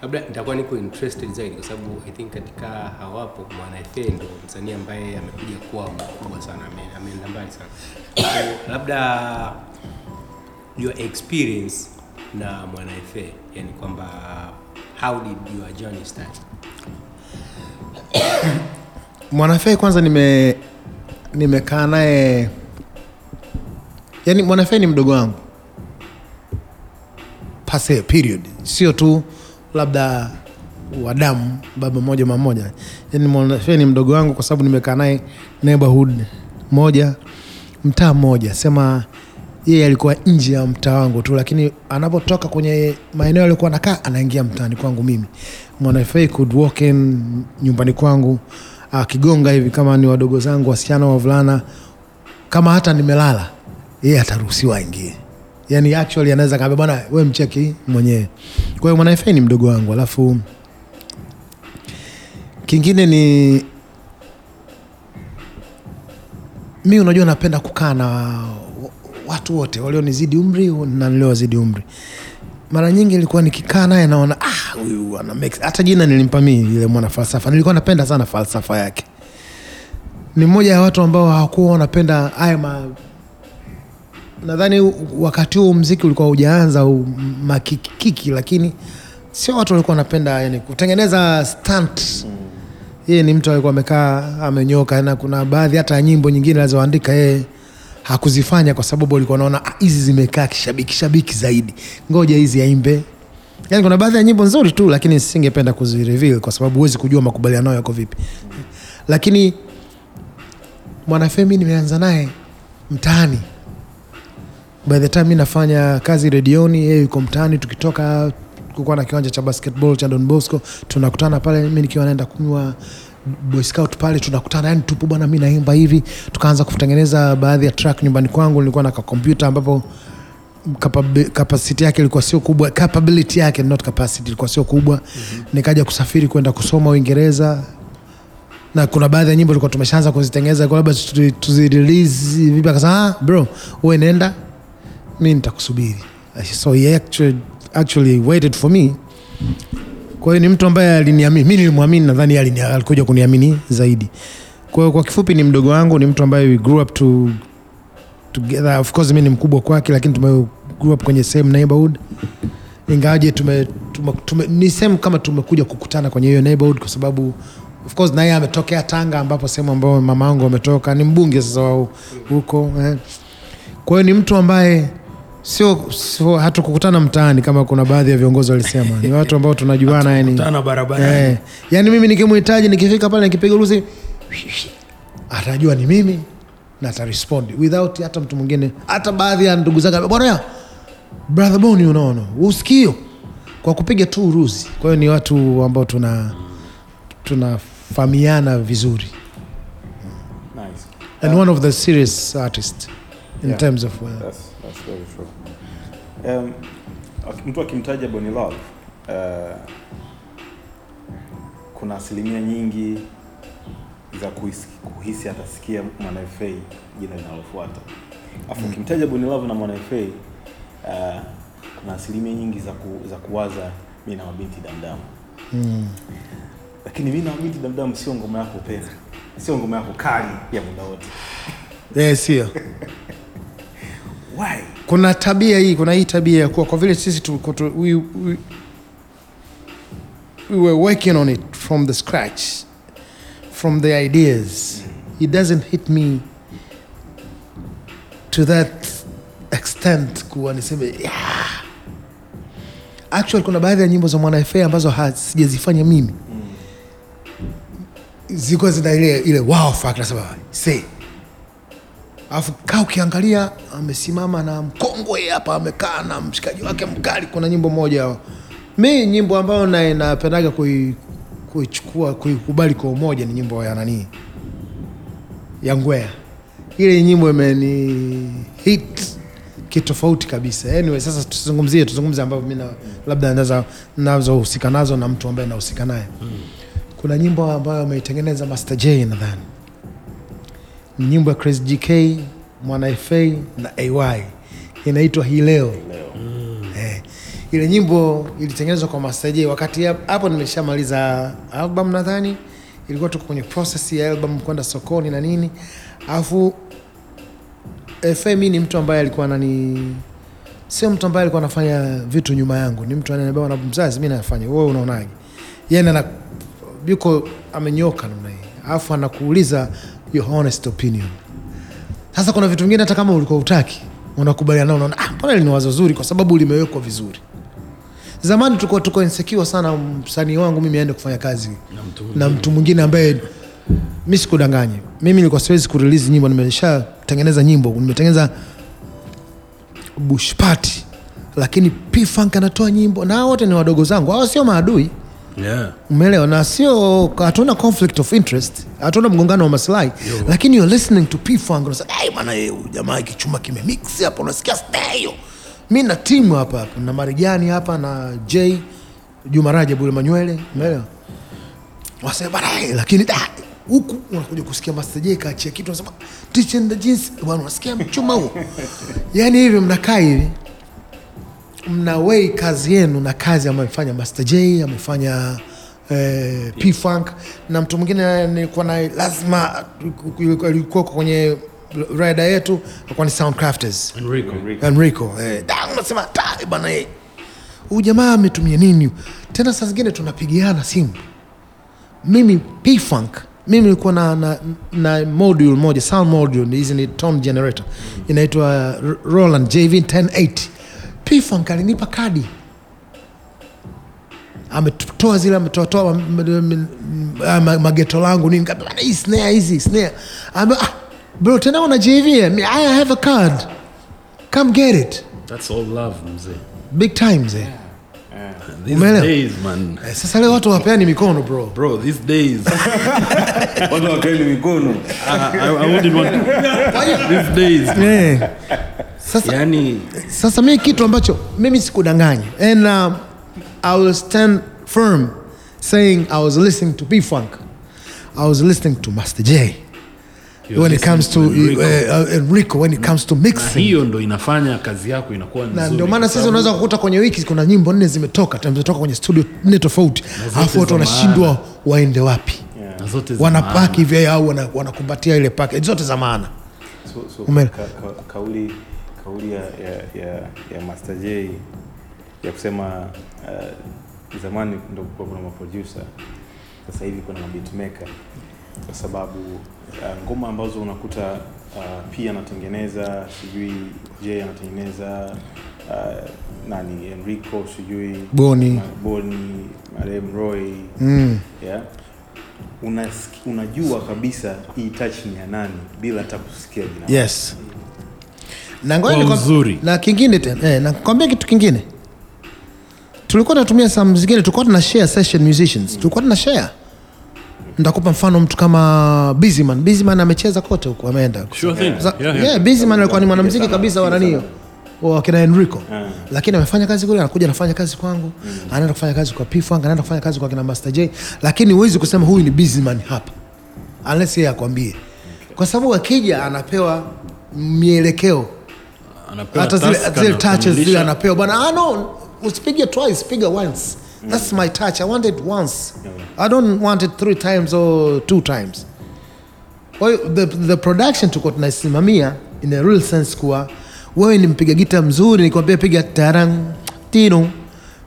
labda nitakuwa niko interested zaidi kwa sababu I think katika hawapo mwanaefe ndo msanii ambaye amekuja kuwa mkubwa sana, ameenda mbali sana. So, labda your experience na mwanaefe yani kwamba how did your journey start? Mwanafei kwanza nime nimekaa naye yani, mwanafai ni mdogo wangu pase period, sio tu labda wa damu baba moja mama moja. Yani mwanafai ni mdogo wangu kwa sababu nimekaa naye neighborhood moja, mtaa mmoja, sema yeye alikuwa nje ya mtaa wangu tu, lakini anapotoka kwenye maeneo aliokuwa anakaa anaingia mtaani kwangu mimi. mwanafai could walk in nyumbani kwangu akigonga hivi, kama ni wadogo zangu wasichana wavulana, kama hata nimelala, yeye ataruhusiwa aingie. Yani actually anaweza kaambia bwana, we mcheki mwenyewe. Kwa hiyo Mwanaifei ni mdogo wangu, alafu kingine ni mi, unajua napenda kukaa na watu wote walionizidi umri na niliowazidi umri. Mara nyingi ilikuwa nikikaa naye naona ah, huyu ana mix. hata jina nilimpa mimi ile mwana falsafa. Nilikuwa napenda sana falsafa yake. Ni mmoja ya watu ambao hawakuwa wanapenda haya ma nadhani wakati huo mziki ulikuwa hujaanza makikiki, lakini sio watu walikuwa wanapenda yani kutengeneza stunt. Yeye ni mtu alikuwa amekaa amenyoka, na kuna baadhi hata nyimbo nyingine alizoandika yeye hakuzifanya kwa sababu alikuwa anaona "Ah, hizi zimekaa kishabiki shabiki zaidi, ngoja hizi aimbe. Yani kuna baadhi ya nyimbo nzuri tu, lakini singependa kuzireveal kwa sababu huwezi kujua makubaliano yako vipi. Lakini Mwanafemi nimeanza naye mtaani by the time mi nafanya kazi redioni, yeye yuko mtaani. Tukitoka kukuwa na kiwanja cha basketball cha Don Bosco, tunakutana pale, mi nikiwa naenda kunywa Boy Scout pale, tunakutana yani tupo bwana, mi naimba hivi. Tukaanza kutengeneza baadhi ya track nyumbani kwangu, nilikuwa na kakompyuta ambapo capacity yake ilikuwa sio kubwa, capability yake not capacity ilikuwa sio kubwa. Nikaja kusafiri kwenda kusoma Uingereza na kuna baadhi ya nyimbo tulikuwa tumeshaanza kuzitengeneza kwa labda tuzirelease vipi, akasema ah, bro wewe nenda, mi nitakusubiri. So he actually, actually waited for me. Kwa hiyo ni mtu ambaye aliniamini, mi nilimwamini, nadhani alikuja kuniamini zaidi. Kwa hiyo kwa kifupi, ni mdogo wangu, ni mtu ambaye we grew up to together. Of course mi ni mkubwa kwake, lakini tume grew up kwenye same neighborhood. Ingawaje tume, tume, tume, ni sehemu kama tumekuja kukutana kwenye hiyo neighborhood kwa sababu of course naye ametokea Tanga ambapo sehemu ambayo mama yangu ametoka. Ni mbunge sasa wa huko eh. Kwa hiyo ni mtu ambaye sio, sio hatukukutana mtaani kama kuna baadhi ya viongozi walisema, ni watu ambao tunajuana yani, eh, yani mimi nikimhitaji nikifika pale nikipiga urusi atajua ni mimi na atarespondi without hata mtu mwingine, hata baadhi ya ndugu zake bwana brother Boni, unaona usikio kwa kupiga tu uruzi. Kwa hiyo ni watu ambao tuna tunafahamiana vizuri Nice. and one of the serious artists in Yeah. terms of uh, That's, that's very true. Um, mtu akimtaja Bonny Love uh, kuna asilimia nyingi za kuhisi, kuhisi atasikia Mwana FA jina linalofuata. Afu ukimtaja Bonny Love na Mwana FA uh, kuna asilimia nyingi za, ku, za kuwaza mi na mabinti damdamu lakini mi na mabinti damdamu sio ngoma yako pena, sio ngoma yako kali ya muda wote. [LAUGHS] eh, sio [LAUGHS] Why? kuna tabia hii, kuna hii tabia ya kuwa kwa vile sisi tulikuwa tu, we, we, we were working on it from the scratch from the ideas. It doesn't hit me to that extent kuwa niseme yeah. Actually kuna baadhi ya nyimbo za Mwana ambazo sijazifanya mimi. Zilikuwa zina ile ile wow factor, nasema say alafu kaa ukiangalia amesimama na mkongwe hapa amekaa na mshikaji wake mkali. Kuna nyimbo moja mi nyimbo ambayo na- napendaga kui- kuichukua kuikubali kwa umoja ni nyimbo ya nani? Ya ngwea. Ile nyimbo imeni hit kitofauti kabisa. Anyway sasa tuzungumzie tuzungumzie ambavyo mimi labda naza nazohusika nazo na mtu ambaye nahusika naye. Kuna nyimbo ambayo ameitengeneza Master J nadhani. Ni nyimbo ya Crazy GK Mwana FA na AY inaitwa hii leo ile nyimbo ilitengenezwa kwa Master J. Wakati hapo nimeshamaliza album nadhani. Ilikuwa tuko kwenye process ya album kwenda sokoni na nini. Alafu FA ni mtu ambaye alikuwa anani sio mtu ambaye alikuwa anafanya vitu nyuma yangu. Ni mtu ananiambia na mzazi mimi nafanya. Wewe unaonaje? Yeye ana yuko amenyoka namna hii. Alafu anakuuliza your honest opinion. Sasa kuna vitu vingine hata kama ulikuwa utaki unakubaliana nao unaona ah, mbona ni wazo zuri kwa sababu limewekwa vizuri zamani tulikuwa tuko insecure sana msanii wangu mimi aende kufanya kazi na mtu mwingine. ambaye mi sikudanganye mimi nilikuwa siwezi kurelease nyimbo nimeshatengeneza nyimbo nimetengeneza bush party. Lakini P Funk anatoa nyimbo na wote ni wadogo zangu hao sio maadui. Yeah. umeelewa? Na sio hatuna conflict of interest hatuna mgongano wa maslahi. Lakini you're listening to P Funk unasema hey jamaa kichuma kimemix hapo, unasikia stereo mi na timu hapa hapa na Marijani hapa na J Juma Rajab yule Manywele umeelewa? Wasema bana eh, lakini da huku unakuja kusikia Master J kaachia kitu unasema teaching the jeans. Bwana unasikia mchuma huo? [LAUGHS] Yani hivi mnakaa hivi mnawei kazi yenu na kazi amefanya Master J amefanya eh, P Funk na mtu mwingine nilikuwa naye lazima alikuwa kwenye rider yetu alikuwa ni Soundcrafters Enrico. Enrico eh, unasema ta eh, huyu jamaa ametumia nini tena saa zingine tunapigiana simu mimi P Funk mimi nilikuwa na, na, na module moja sound module hizi ni tone generator inaitwa Roland JV 1080 P Funk alinipa kadi ametoa zile ametoatoa ma- ma- ma- ma- mageto langu nini hii snare hizi snare Ame, ah, bro tena una JV I have a card come get it That's all love mzee. big time mzee. These Umeelewa? days man. Eh, sasa leo watu wapeani mikono bro Bro, these days. [LAUGHS] watu wakaeni mikono I, I, I wouldn't want these days. sasa Yani sasa mi kitu ambacho mimi sikudanganya and um, i will stand firm saying i was listening to B-Funk. i was listening to master j when it comes to uh, uh, enrico when it comes to na mixing. hiyo ndo inafanya kazi yako inakuwa na ndio maana sisi unaweza kukuta kwenye wiki kuna nyimbo nne zimetoka zimetoka kwenye studio nne tofauti alafu watu wanashindwa waende wapi. Na zote za wanapaki hivi au wanakumbatia ile package zote za maana. So, so, ka, ka, kauli kauli ya, ya, ya, ya Master J ya kusema uh, zamani ndo kulikuwa kuna maproducer, sasa hivi kuna mabeatmaker, kwa sababu uh, ngoma ambazo unakuta uh, pia anatengeneza sijui J anatengeneza uh, nani Enrico sijui Boni. Boni marehemu Roy. Mm. yeah? Unasiki, unajua kabisa hii touch ni ya nani bila hata kusikia jina yes. Na ngoja na kingine tena eh, nakwambia kitu kingine. Tulikuwa tunatumia saa zingine tulikuwa tuna share session musicians. Tulikuwa tuna share nitakupa mfano mtu kama Busyman Busyman amecheza kote huko ameenda. Sure thing. Yeah, yeah, yeah. Busyman alikuwa ni mwanamuziki kabisa wananio piga nani sana. wa kina Enrico. Yeah. lakini amefanya kazi kule anakuja anafanya kazi kwangu. Anaenda kufanya kazi kwa P-Funk anaenda kufanya kazi kwa kina Master J. Lakini huwezi kusema huyu ni Busyman hapa. Unless yeye akwambie. Kwa sababu akija anapewa mielekeo. Anapewa hata zile, zile touches zile anapewa. Bwana ah, no usipige twice piga once that's my touch. I want it once. I don't want it three times or two times. Well, the, the production tuko tunaisimamia in a real sense kuwa wewe ni mpiga gita mzuri nikwambia piga tarang tino.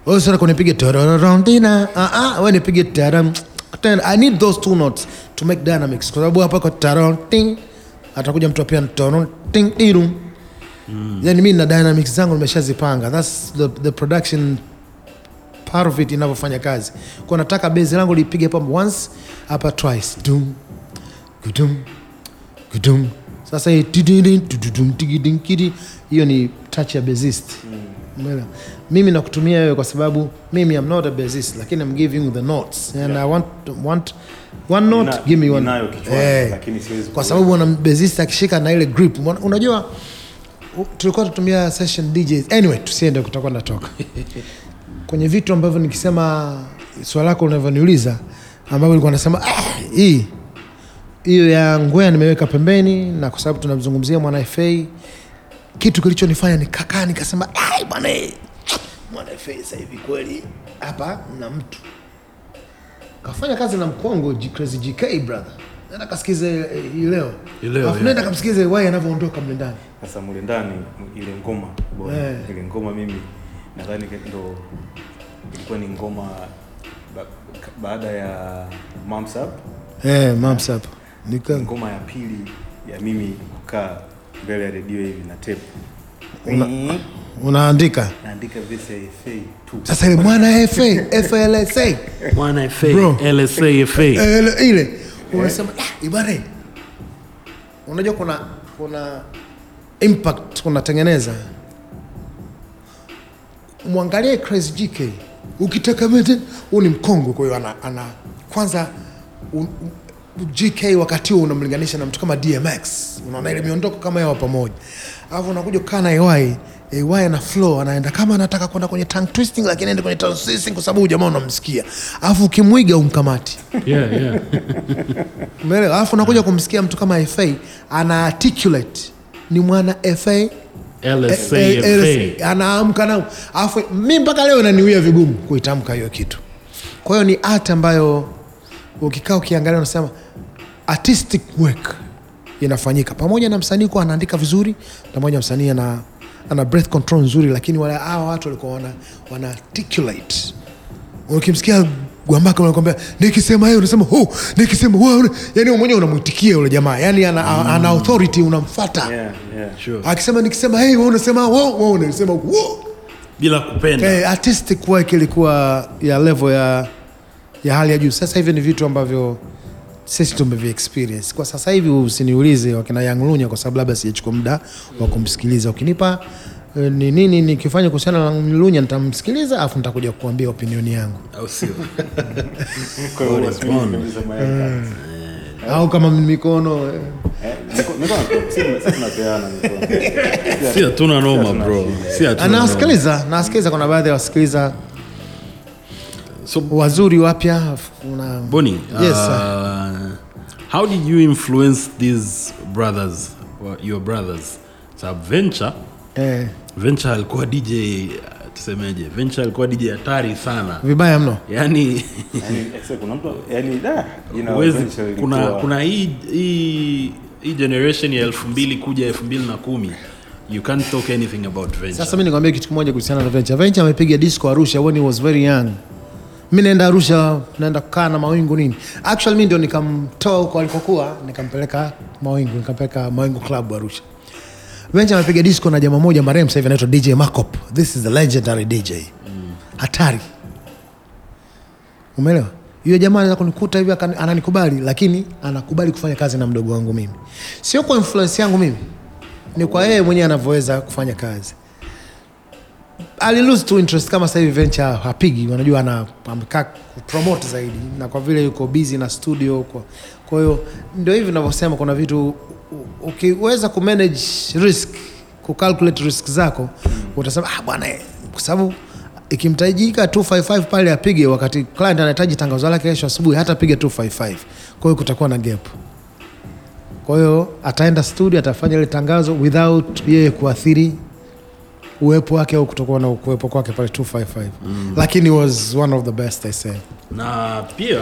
Wewe kunipiga tarararang tina? Ah ah wewe nipige tarang. Tena i need those two notes to make dynamics kwa sababu hapa kwa tarang ting. Atakuja mtu apia tarang ting mm. yani mi na dynamics zangu nimeshazipanga. Thats the, the production part inavyofanya kazi. Kwa nataka bezi langu lipige hapa once hapa twice. Dum gudum gudum. Sasa hii tididin, tududum, tigidin, kidi, hiyo ni touch ya bassist Umeelewa? mimi nakutumia wewe kwa sababu mimi am not a bassist lakini I'm giving you the notes. And I want, want one note Nina- give me one. ninayo kichwani, Eh, lakini siwezi kwa sababu una bassist akishika na ile grip unajua tulikuwa tutumia session DJs anyway tusiende kutakuwa natoka [LAUGHS] kwenye vitu ambavyo nikisema swala lako unavyoniuliza ambavyo nilikuwa nasema ah, hii hiyo ya ngwea nimeweka pembeni na kwa sababu tunamzungumzia mwana FA kitu kilichonifanya nikakaa nikasema "Ai, bwana mwana FA sasa hivi kweli hapa na mtu. Kafanya kazi na mkongo G- Crazy GK brother. Nenda kasikize eh, hii leo. Nenda kamsikize wai anavyoondoka mlindani. Sasa mlindani ile ngoma bwana, Eh. ile ngoma mimi nadhani ndo ilikuwa ni ngoma ba, baada ya Mamsap. Eh mams nika ngoma ya pili ya mimi kukaa mbele ya redio hivi na tape. Una- unaandika? Naandika verse ya FA tu. sasa ile mwana FA FLSA [LAUGHS] mwana fa Bro. lsa fa Eh, ile. Unasema "Ah, ibare. Unajua kuna kuna impact unatengeneza mwangalie Crazy GK ukitaka huu ni mkongwe kwa hiyo ana, ana kwanza GK wakati huo unamlinganisha na mtu kama DMX unaona ile miondoko kama yao pamoja. Alafu unakuja kukaa na AY AY ana flow anaenda kama anataka kwenda kwenye tongue twisting lakini aende kwenye tongue twisting kwa sababu jamaa unamsikia. Alafu ukimwiga umkamati. Yeah, yeah. Umeelewa? Alafu unakuja kumsikia mtu kama FA ana articulate. Ni mwana FA lsa eh, eh, anaamka nao, alafu mi mpaka leo naniwia vigumu kuitamka hiyo kitu. Kwa hiyo ni art ambayo ukikaa ukiangalia unasema artistic work inafanyika. Pamoja na msanii kuwa anaandika vizuri, pamoja na msanii ana, ana breath control nzuri, lakini wale hawa watu walikuwa wana, wana articulate. Ukimsikia Gwambaka unakwambia nikisema yeye unasema oh, nikisema yani wewe mwenyewe unamwitikia yule jamaa, yani ana, ana authority unamfuata. Yeah, yeah. sure. Akisema nikisema hey, wewe unasema wow, wewe unasema wow. bila kupenda Eh, artistic work ilikuwa ya level ya ya hali ya juu. Sasa hivi ni vitu ambavyo sisi tumevi experience. Kwa sasa hivi usiniulize wakina Young Lunya kwa sababu labda sijachukua muda wa kumsikiliza. Ukinipa ni nini nikifanya kuhusiana na Lunya nitamsikiliza afu nitakuja kukuambia opinioni yangu. au sio [LAUGHS] mayai. Au kama mikono eh, Eh, niko- niko na- si- si tunapeana mikono. si hatuna noma bro shida. si hatuna noma. nawasikiliza nawasikiliza, kuna baadhi ya wasikiliza so wazuri wapya una... Boni, Yes, uh, how did you influence these brothers, your brothers? Sababu adventure eh, Venture alikuwa DJ, uh, tusemeje, Venture alikuwa DJ hatari sana. vibaya mno. Yaani Yaani, except kuna mtu yani da kuna kuna hii hii hii generation ya elfu mbili kuja elfu mbili na kumi you can't talk anything about Venture. Sasa mi nikwambia kitu kimoja kuhusiana na Venture. Venture amepiga disco Arusha when he was very young. Mi naenda Arusha, naenda kukaa na mawingu nini. Actually mi ndio nikamtoa huko alikokuwa, nikampeleka mawingu, nikampeleka mawingu club Arusha. Venture amepiga disco na jamaa moja marehemu sasa hivi anaitwa DJ Makop. This is the legendary DJ. Hatari. Umeelewa? Yule jamaa anaweza kunikuta hivi ananikubali, lakini anakubali kufanya kazi na mdogo wangu mimi, sio kwa influence yangu mimi, ni kwa yeye mwenyewe anavyoweza kufanya kazi. Ali lose to interest kama sasa hivi Venture hapigi, unajua ana amekaa kupromote zaidi, na kwa vile yuko busy na studio kwa hiyo ndio hivi ninavyosema, kuna vitu ukiweza kumanage risk, kucalculate risk zako utasema ah, bwana eh, kwa sababu ikimtajika 255 pale apige, wakati client anahitaji tangazo lake kesho asubuhi, hata piga 255. Kwa hiyo kutakuwa na gap. Kwa hiyo ataenda studio, atafanya ile tangazo without yeye kuathiri uwepo wake au kutokuwa na kuwepo kwake pale 255 mm. Lakini was one of the best I say. na pia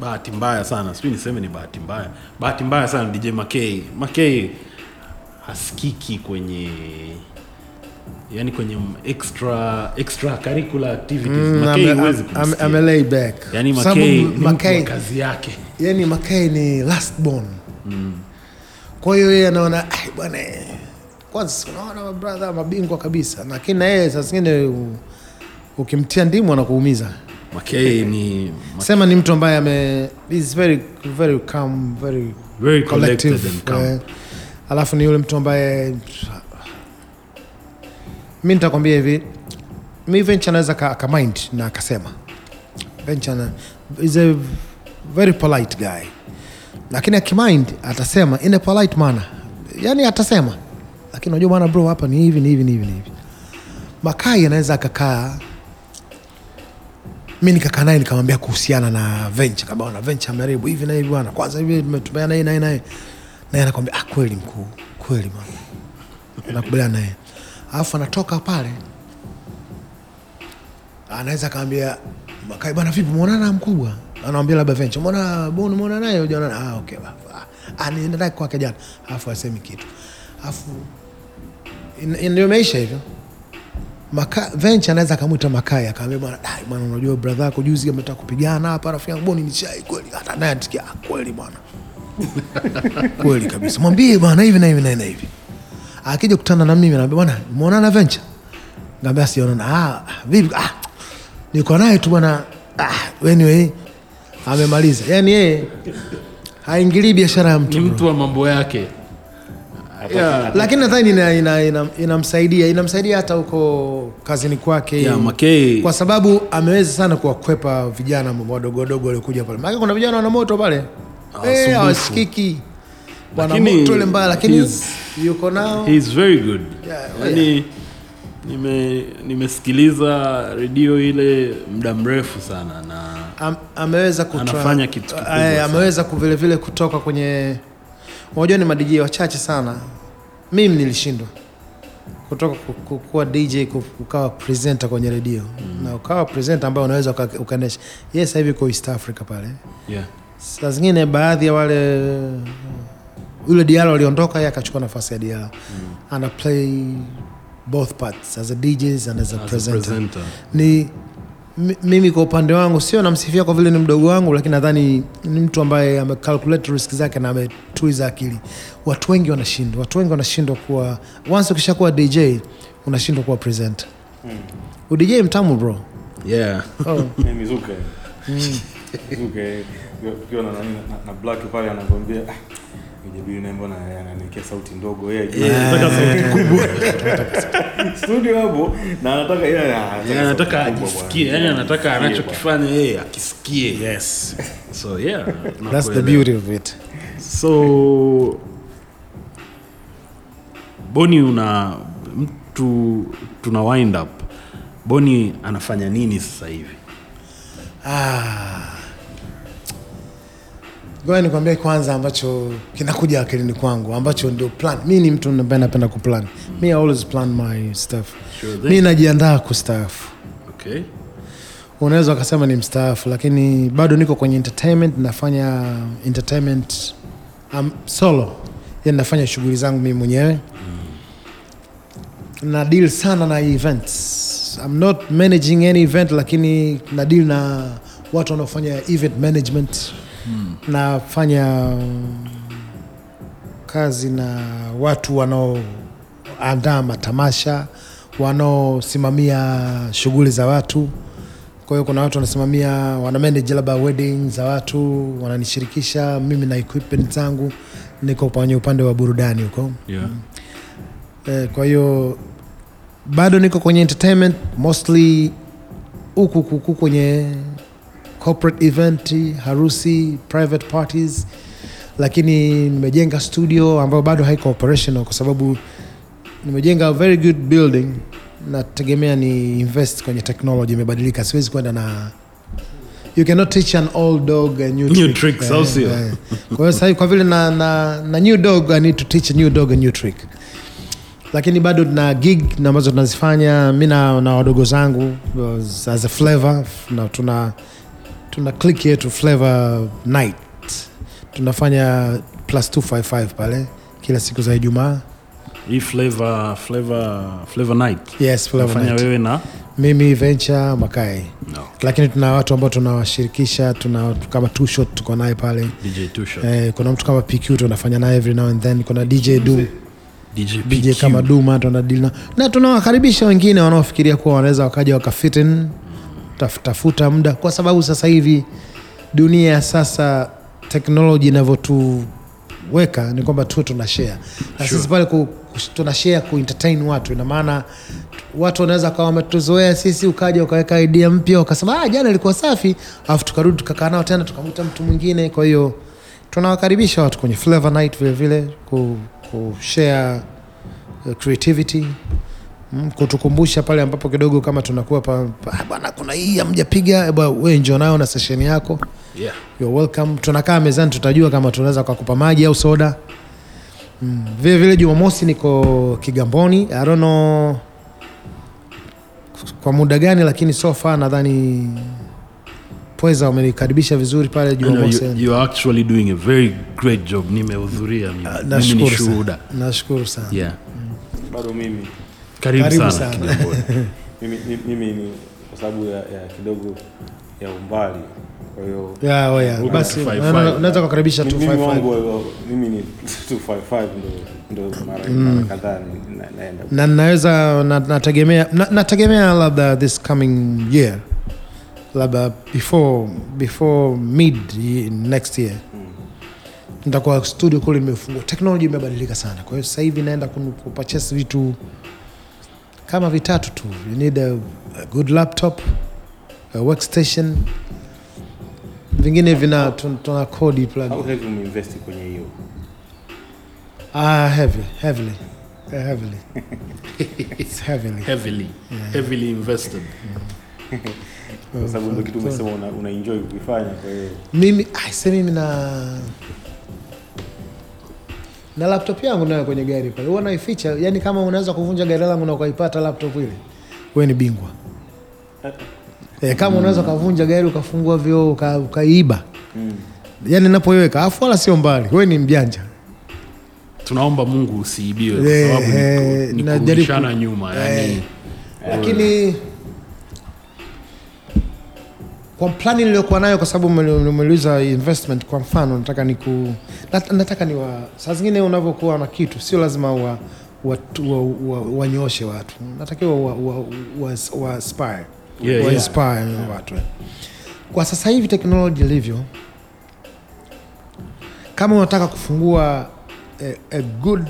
bahati mbaya sana sijui niseme ni bahati mbaya. Bahati mbaya sana dj makei. Makei hasikiki kwenye yani kwenye extra extra curricular activities. Mm, huwezi lay back. yani wa Makei- kazi yake. yani Makei ni last born. Kwa hiyo yeye anaona "Ai, bwana kwanza unaona mabrother mabingwa kabisa, lakini na yeye saa zingine ukimtia ndimu anakuumiza Makei ni sema ni mtu ambaye ame is very very calm very very collected collective and calm. eh, alafu ni yule mtu ambaye mi nitakwambia hivi mi venture anaweza ka, ka na akasema. Venture is a very polite guy. Lakini akimind atasema in a polite manner. Yani atasema. Lakini unajua bwana bro hapa ni hivi ni hivi ni hivi ni hivi. Makai anaweza akakaa mi nikakaa naye nikamwambia kuhusiana na venture. Kama na venture ameharibu hivi na hivi bwana. Kwanza hivi tumetumia naye naye naye. Naye anakwambia ah, kweli mkuu kweli bwana. Nakubaliana naye. Alafu anatoka pale. Anaweza kaambia makai bwana vipi mwonana na mkubwa? Anamwambia labda venture muona bonu, muona naye hujaona? ah okay bwana ah nienda naye kwake jana. Alafu asemi kitu. Alafu ndio imeisha hivyo Maka, venture anaweza akamwita Makai akaambia bwana dai bwana, unajua brother yako juzi ametaka kupigana hapa, rafiki yangu boni ni chai kweli, hata naye atikia "Ah, kweli bwana, [LAUGHS] kweli kabisa, mwambie bwana hivi na hivi na hivi. Akija kutana na mimi anaambia bwana, umeonana venture? Ngambia sijaonana. Ah, vipi? Ah, niko naye tu bwana. Ah, anyway, amemaliza. Yani yeye haingilii biashara ya mtu ni mtu wa mambo yake. Lakini nadhani ina- ina- ina- inamsaidia inamsaidia hata huko kazini kwake. Yeah, Makei- kwa sababu ameweza sana kuwakwepa vijana wadogo wadogo waliokuja pale. Maana kuna vijana wana moto pale. Awasikiki Eh, hawasikiki. Wana moto ile mbaya lakini yuko nao. He is very good. Yeah, yani nime nimesikiliza redio ile muda mrefu sana na Am, ameweza kutoa Anafanya kitu kikubwa Eh, ameweza vile vile kutoka kwenye unajua ni madj wachache sana mimi nilishindwa. Kutoka ku- ku- kuwa dj ukawa presenter kwenye redio na ukawa presenter ambayo unaweza uka- ukaendesha. Ye sasa hivi uko east africa pale. Yeah. saa zingine baadhi ya wale yule dialo aliondoka ye akachukua nafasi ya dialo ana play both parts as a djs and as a As a presenter. presenter. ni mimi kwa upande wangu sio namsifia kwa vile ni mdogo wangu lakini nadhani ni mtu ambaye amecalculate risk zake na ametuiza akili. Watu wengi wanashindwa watu wengi wanashindwa kuwa once ukishakuwa dj unashindwa kuwa presenter. Udj mtamu bro. Yeah. oh. [LAUGHS] Mizuka mizuka ukiwa na na- na black pale anakwambia naye mbona ananiwekea sauti ndogo yeye Yeah, [LAUGHS] sauti kubwa. Studio hapo na anataka yeye anataka ajisikie yani anataka anachokifanya yeye akisikie. Yes. So yeah that's the beauty of it. So boni una mtu tuna wind up. Boni anafanya nini sasa hivi? Ah. Ngoja nikwambie kwanza ambacho kinakuja akilini kwangu ambacho ndio plan. Mimi ni mtu ambaye napenda kuplan. Mimi always plan my stuff. Sure Mimi najiandaa kustaafu. Okay. Unaweza ukasema ni mstaafu lakini bado niko kwenye entertainment nafanya entertainment um, solo. Yaani nafanya shughuli zangu mimi mwenyewe. Na deal sana na events. I'm not managing any event lakini na deal na watu wanaofanya event management nafanya kazi na watu wanaoandaa matamasha wanaosimamia shughuli za watu. Kwa hiyo kuna watu wanasimamia wana manage labda wedding za watu wananishirikisha mimi na equipment zangu niko kwenye upande wa burudani huko. Yeah. eh, kwa hiyo bado niko kwenye entertainment mostly huku huku kwenye corporate event harusi private parties lakini nimejenga studio ambayo bado haiko operational kwa sababu nimejenga very good building nategemea ni invest kwenye technology imebadilika siwezi kwenda na you cannot teach an old dog a new, New trick. tricks, au sio? kwa hiyo sasa kwa vile na, na, na new dog i need to teach a new dog a new trick lakini bado na gig na ambazo tunazifanya mi na, na wadogo zangu as a flavor na tuna tuna click yetu flavor night. Tunafanya plus 255 pale kila siku za ijumaa. Hii flavor flavor flavor night. Yes flavor night. wewe na? Mimi venture makai no. lakini tuna watu ambao tunawashirikisha tuna kama two shot tuko naye pale. DJ Tusha eh, kuna mtu kama PQ tunafanya naye every now and then. Kuna DJ Du. DJ, DJ kama Duma tunadili na na tunawakaribisha wengine wanaofikiria kuwa wanaweza wakaja wakafit in tafuta muda, kwa sababu sasa hivi dunia ya sasa teknoloji inavyotuweka ni kwamba tuwe tuna share na sisi pale ku, tuna share ku entertain watu. Ina maana watu wanaweza kawa wametuzoea sisi, ukaja ukaweka idea mpya ukasema ah, jana ilikuwa safi, alafu tukarudi tukakaa nao tena tukamwita mtu mwingine. Kwa hiyo tunawakaribisha watu kwenye Flavor Night vile vile ku, ku share uh, creativity Mm, kutukumbusha pale ambapo kidogo kama tunakuwa pa, pa, bwana kuna hii hamjapiga, bwana wewe njoo nayo na session yako Yeah. You're welcome. Tunakaa mezani, tutajua kama tunaweza kukupa maji au soda. Mm. Vile vile Jumamosi niko Kigamboni. I don't know kwa muda gani, lakini so far nadhani Pweza wamenikaribisha vizuri pale Jumamosi. you, you are actually doing a very great job. Nimehudhuria mimi. Ah, Nashukuru sana. Nashukuru sana. Yeah. bado mimi Karibu, Karibu sana, sana. [LAUGHS] Mimi, mimi, ni kwa sababu ya, ya kidogo ya umbali kwa hiyo Yeah, oh yeah. Basi to 55. una- unaweza kukaribisha mimi mimi wangu 255 mimi ni [LAUGHS] 255 ndo ndo mara mara kadhaa na- naenda. Na naweza na, nategemea na, nategemea labda this coming year. Labda before before mid next year. Nitakuwa studio kule imefungwa teknoloji imebadilika sana. Kwa hiyo sasa hivi naenda kunu- kupurchase vitu kama vitatu tu. You need a, a good laptop a workstation vingine vina tuna kodi plug How heavy umeinvest kwenye hiyo? Ah heavy heavily uh, heavily. [LAUGHS] It's heavily. Heavily. Heavily invested. kwa sababu ndio kitu umesema una, una enjoy kukifanya kwa hiyo. Mimi aise mimi na na laptop yangu nayo kwenye gari pale. Huwa naificha yani kama unaweza kuvunja gari langu na ukaipata laptop ile wewe ni bingwa. E, kama unaweza ukavunja gari ukafungua vioo ukaiba. Mm. yani napoiweka afu wala sio mbali. Wewe ni mjanja. Tunaomba Mungu usiibiwe kwa Eh, sababu ni eh, ni kurudishana nyuma. Yani. Lakini kwa plani niliyokuwa nayo kwa sababu umeuliza investment kwa mfano nataka niku nat- nataka ni wa saa zingine unavyokuwa na kitu sio lazima wa wanyoshe wa, wa, wa watu. Natakiwa wa, wa, wa, wa aspire Yeah, wa yeah. watu. Kwa sasa hivi teknoloji ilivyo kama unataka kufungua a, a good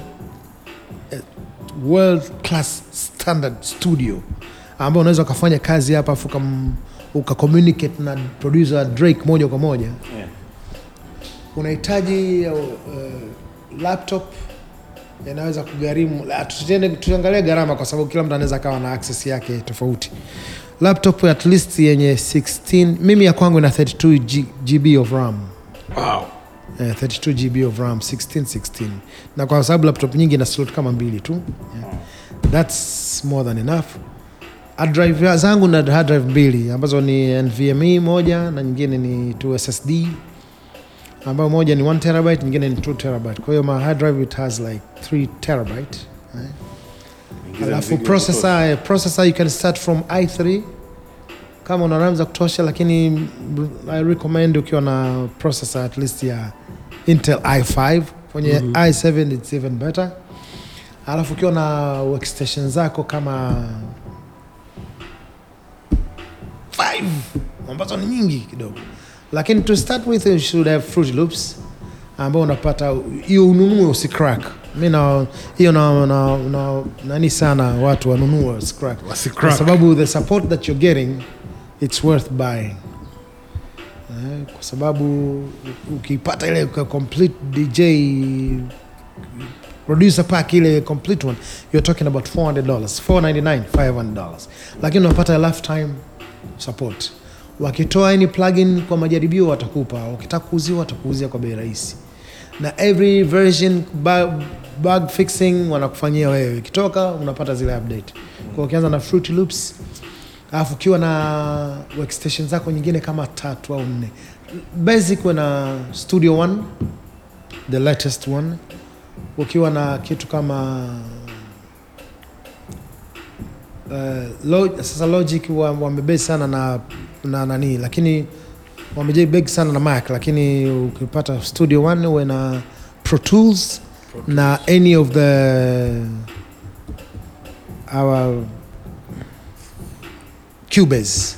a world class standard studio ambayo unaweza ukafanya kazi hapa afu ukam- ukakommunicate na producer Drake moja kwa moja yeah. unahitaji uh, laptop yanaweza kugharimu tuangalie gharama kwa sababu kila mtu anaweza akawa na access yake tofauti laptop at least yenye 16 mimi ya kwangu ina 32 G, GB of RAM wow. Eh, 32 GB of RAM 16 16 na kwa sababu laptop nyingi ina slot kama mbili tu yeah. That's more than enough hard drive zangu na hard drive mbili ambazo ni NVMe moja na nyingine ni 2 SSD ambayo moja ni 1 terabyte nyingine ni 2 terabyte. Kwa hiyo my hard drive it has like 3 terabyte eh. Alafu processor, processor you can start from i3 kama una RAM za kutosha lakini mm, i recommend ukiwa na processor at least ya intel i5 kwenye i7 it's even better. Alafu ukiwa na workstation zako kama 5 ambazo ni nyingi kidogo. Lakini to start with you should have fruit loops ambao unapata hiyo ununue usicrack mi na hiyo na, na, na, nani sana watu wanunue Wasicrack. kwa sababu the support that you're getting it's worth buying. Eh, kwa sababu ukipata ile complete dj producer pack ile complete one you're talking about 400 dollars 499 500 lakini unapata lifetime support. Wakitoa any plugin kwa majaribio watakupa wakitaka kuuziwa watakuuzia kwa bei rahisi. Na every version bug, fixing wanakufanyia wewe. Ikitoka unapata zile update. Kwa ukianza na fruity loops alafu ukiwa na workstation zako nyingine kama tatu au nne. Basic na studio one the latest one. Ukiwa na kitu kama uh, log, sasa logic wa- wamebase sana na na nani lakini wamebase sana na mac lakini ukipata studio one uwe na pro tools na any of the our cubase.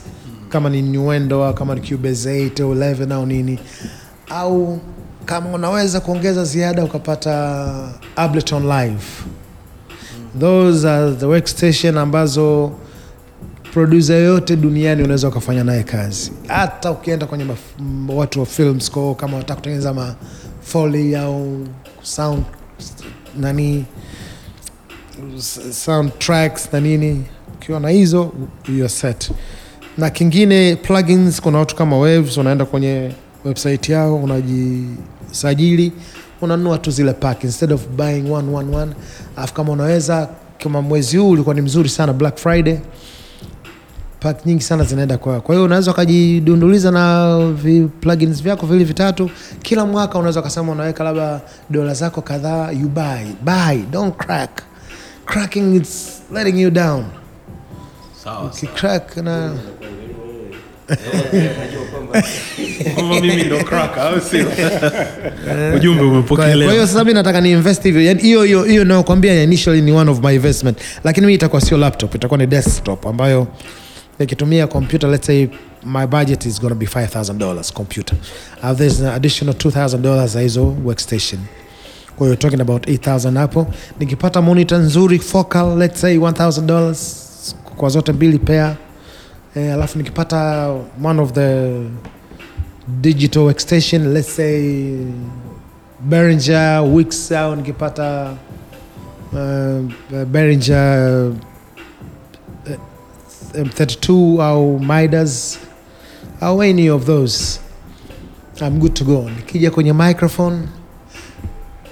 Kama ni Nuendo au kama ni Cubase 8 au 11 au nini, au kama unaweza kuongeza ziada ukapata Ableton Live. Those are the workstation ambazo producer yoyote duniani unaweza ukafanya naye kazi, hata ukienda kwenye watu wa film score, kama wataka kutengeneza ma foley au sound nani soundtracks na nini, ukiwa na hizo you're set. Na kingine plugins, kuna watu kama Waves, unaenda kwenye website yao unajisajili, unanunua tu zile pack instead of buying one one one. Alafu kama unaweza, kama mwezi huu ulikuwa ni mzuri sana Black Friday, pack nyingi sana zinaenda kwa. Kwa hiyo unaweza ukajidunduliza na vi plugins vyako vile vitatu. Kila mwaka unaweza ukasema unaweka labda dola zako kadhaa, you buy buy, don't crack. Cracking it's letting you down. sawa Ukicrack na mimi ndo crack au sio ujumbe umepokelewa kwa hiyo sasa mimi nataka ni invest hivyo. Yaani hiyo hiyo hiyo nayokwambia initially ni one of my investment. Lakini mimi itakuwa sio laptop, itakuwa ni desktop ambayo nikitumia computer let's say my budget is going to be $5000 computer. Uh, there's an additional $2000 za hizo workstation. Kwa hiyo talking about 8000 hapo. Nikipata monitor nzuri focal let's say $1000 kwa zote mbili pair. Eh, alafu nikipata one of the digital extension let's say Behringer Wix au nikipata uh, Behringer uh, M32 au Midas au any of those I'm good to go. Nikija kwenye microphone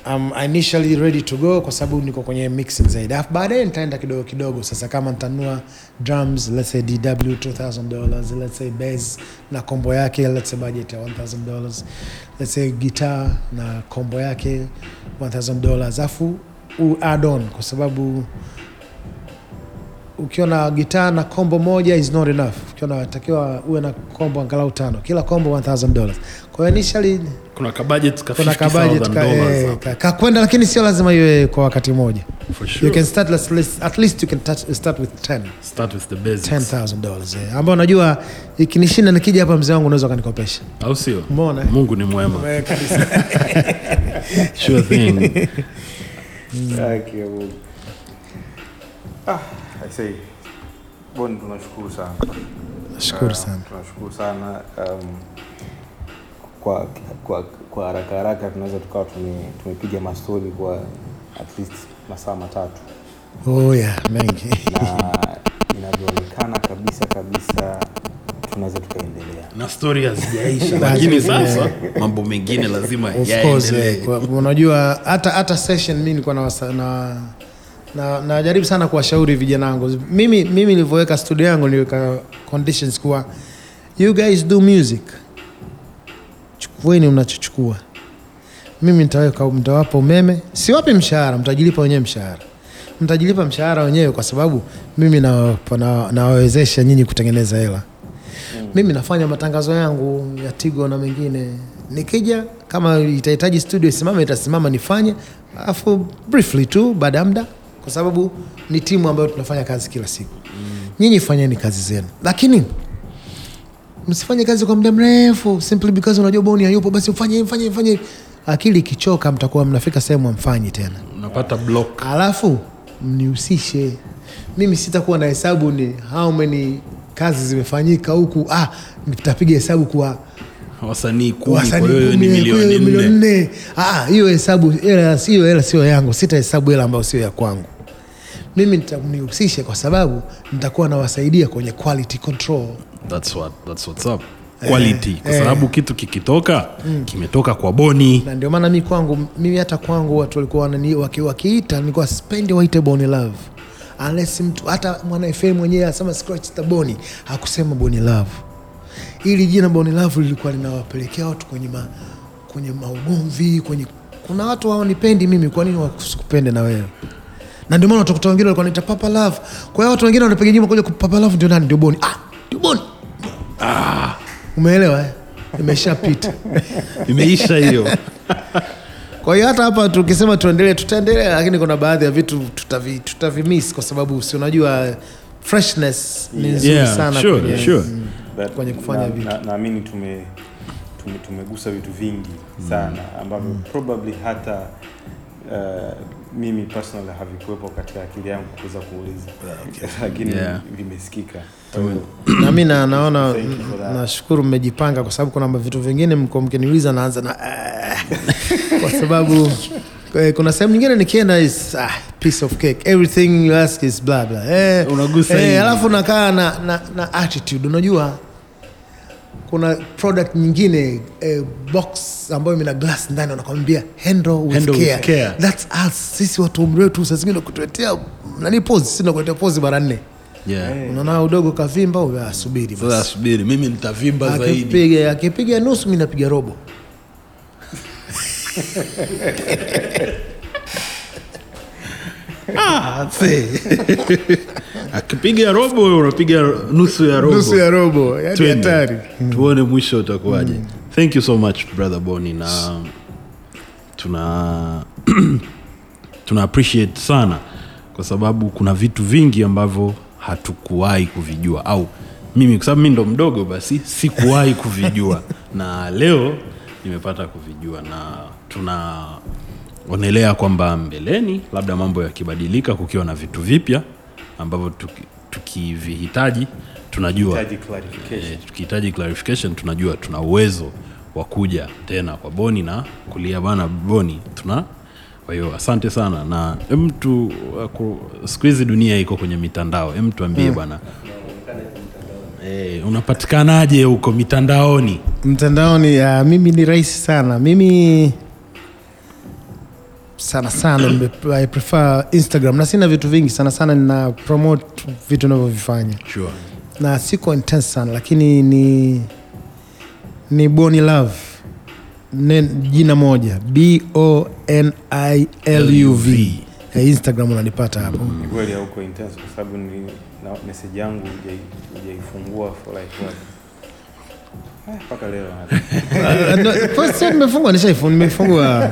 I'm initially ready to go kwa sababu niko kwenye mixing zaidi. Alafu baadaye nitaenda kidogo kidogo. Sasa kama nitanua drums let's say DW $2000, let's say bass na combo yake let's say budget ya $1000, let's say guitar na combo yake $1000. Alafu add on kwa sababu ukiwa na gitaa na combo moja is not enough. Ukiwa natakiwa uwe na combo angalau tano, kila combo $1000. Kwa hiyo initially kuna kabudget ka kuna ka, budget ka, eh, ka, ka, kakwenda lakini sio lazima iwe kwa wakati mmoja For you can start at least, at least you can touch, start with 10 Start with the basics. $10,000 eh, ambao unajua ikinishinda nikija hapa mzee wangu unaweza kanikopesha. au sio Umeona, mungu ni mwema Eh, [LAUGHS] sure thing Thank you. Mungu. Ah, I say, Bon, tunashukuru sana. Nashukuru Ah, sana Tunashukuru sana. Um, kwa kwa kwa haraka haraka tunaweza tukawa tumepiga mastori kwa at least masaa matatu. Oh yeah mengi. Na inavyoonekana kabisa kabisa tunaweza tukaendelea. na stori hazijaisha [LAUGHS] lakini sasa mambo mengine lazima yaendelee. eh, unajua hata hata session mimi nilikuwa na, na na najaribu sana kuwashauri vijana wangu. Mimi mimi nilivyoweka studio yangu niliweka conditions kuwa you guys do music chukueni mnachochukua. Mimi mtawapa umeme. Siwapi mshahara mtajilipa wenyewe mshahara. Mtajilipa mshahara wenyewe kwa sababu mimi nawawezesha na- nawawezesha nyinyi kutengeneza hela. Mimi nafanya matangazo yangu ya tigo na mengine. Nikija kama itahitaji studio isimame itasimama nifanye. Alafu briefly tu baada ya muda kwa sababu ni timu ambayo tunafanya kazi kila siku. Nyinyi fanyeni kazi zenu. Lakini msifanye kazi kwa muda mrefu simply because unajua boni hayupo basi mfanye mfanye mfanye akili ikichoka mtakuwa mnafika sehemu amfanyi tena. Unapata block. Alafu mnihusishe mimi sitakuwa na hesabu ni how many kazi zimefanyika huku. Ah nitapiga hesabu kwa wasanii milioni nne. Ah, hiyo hesabu hiyo hela sio yangu. Sitahesabu hela ambayo sio ya kwangu. Mimi nitamnihusishe kwa sababu nitakuwa nawasaidia kwenye quality control that's what, that's what's up quality kwa eh. sababu kitu kikitoka kimetoka kwa boni na ndio maana mi kwangu mimi hata kwangu watu walikuwa wanani waki, wakiita nilikuwa spendi waite Boni Love unless mtu hata mwana FM mwenyewe asema scratch the Boni hakusema Boni Love. Ili jina Boni Love lilikuwa linawapelekea watu kwenye ma, kwenye maugomvi kwenye kuna watu hawanipendi mimi, kwa nini wasikupende na wewe? Na ndio maana utakuta wengine walikuwa wanaita Papa Love. Kwa hiyo watu wengine wanapiga nyimbo kuja Papa Love ndio nani? Ndio Boni. Ah, ndio Ah, umeelewa eh? Imeshapita. [LAUGHS] imeisha hiyo Kwa hiyo hata hapa tukisema tuendelee, tutaendelea, lakini kuna baadhi ya vitu tutavi, kwa sababu si unajua freshness ni nzuri yeah, sana sure, kwenye- sure. But Kwenye kufanya na- vitu. na- naamini tume, tume tumegusa vitu vingi sana ambavyo probably hata uh, mimi personally havikuwepo katika akili yangu kuweza kuuliza. [LAUGHS] Lakini Yeah. okay. yeah. vimesikika [CLEARS THROAT] na mi naona nashukuru mmejipanga kwa sababu kuna vitu vingine mko mkiniuliza naanza na ah, [LAUGHS] kwa sababu eh, kuna sehemu nyingine nikienda is ah, piece of cake. Everything you ask is blah blah. Eh, Unagusa eh, alafu nakaa na, na, na attitude. Unajua kuna product nyingine eh, box ambayo ina glass ndani wanakwambia handle with, Handle with care. care. That's us sisi watu umri wetu saa zingine kutuletea nani pozi, sisi nakuletea pozi mara nne yeah. unaona udogo kavimba huyo, asubiri basi. sasa subiri mimi nitavimba zaidi akipiga akipiga nusu mi napiga robo [LAUGHS] [LAUGHS] Ah, [LAUGHS] akipiga robo unapiga nusu ya robo. Nusu ya robo yani hatari. Tuone mwisho utakuwaje. Thank you so much brother boni na tuna [CLEARS THROAT] tuna appreciate sana kwa sababu kuna vitu vingi ambavyo hatukuwahi kuvijua. Au mimi kwa sababu mi ndo mdogo basi sikuwahi kuvijua. [LAUGHS] Na leo nimepata kuvijua na tunaonelea kwamba mbeleni labda mambo yakibadilika kukiwa na vitu vipya ambavyo tuki- tukivihitaji tunajua hitaji. Eh, tukihitaji clarification tunajua tuna uwezo wa kuja tena kwa boni na kulia bana boni. Tuna kwa hiyo asante sana. Na mtu tu siku hizi dunia iko kwenye mitandao. Em tuambie bwana eh, unapatikanaje huko mitandaoni? Mtandaoni uh, mimi ni rahisi sana. Mimi sana sana I prefer instagram. Na sina vitu vingi sana sana nina promote vitu navyovifanya sure. na siko intense sana lakini ni ni boni love. Nen, jina moja b o n i l u v. Ya instagram unanipata hapo. Ni kweli hauko intense kwa sababu ni message yangu hujaifungua for like what? Eh, mpaka leo. [LAUGHS] No, first time nimefungwa nishaifu nimefungwa.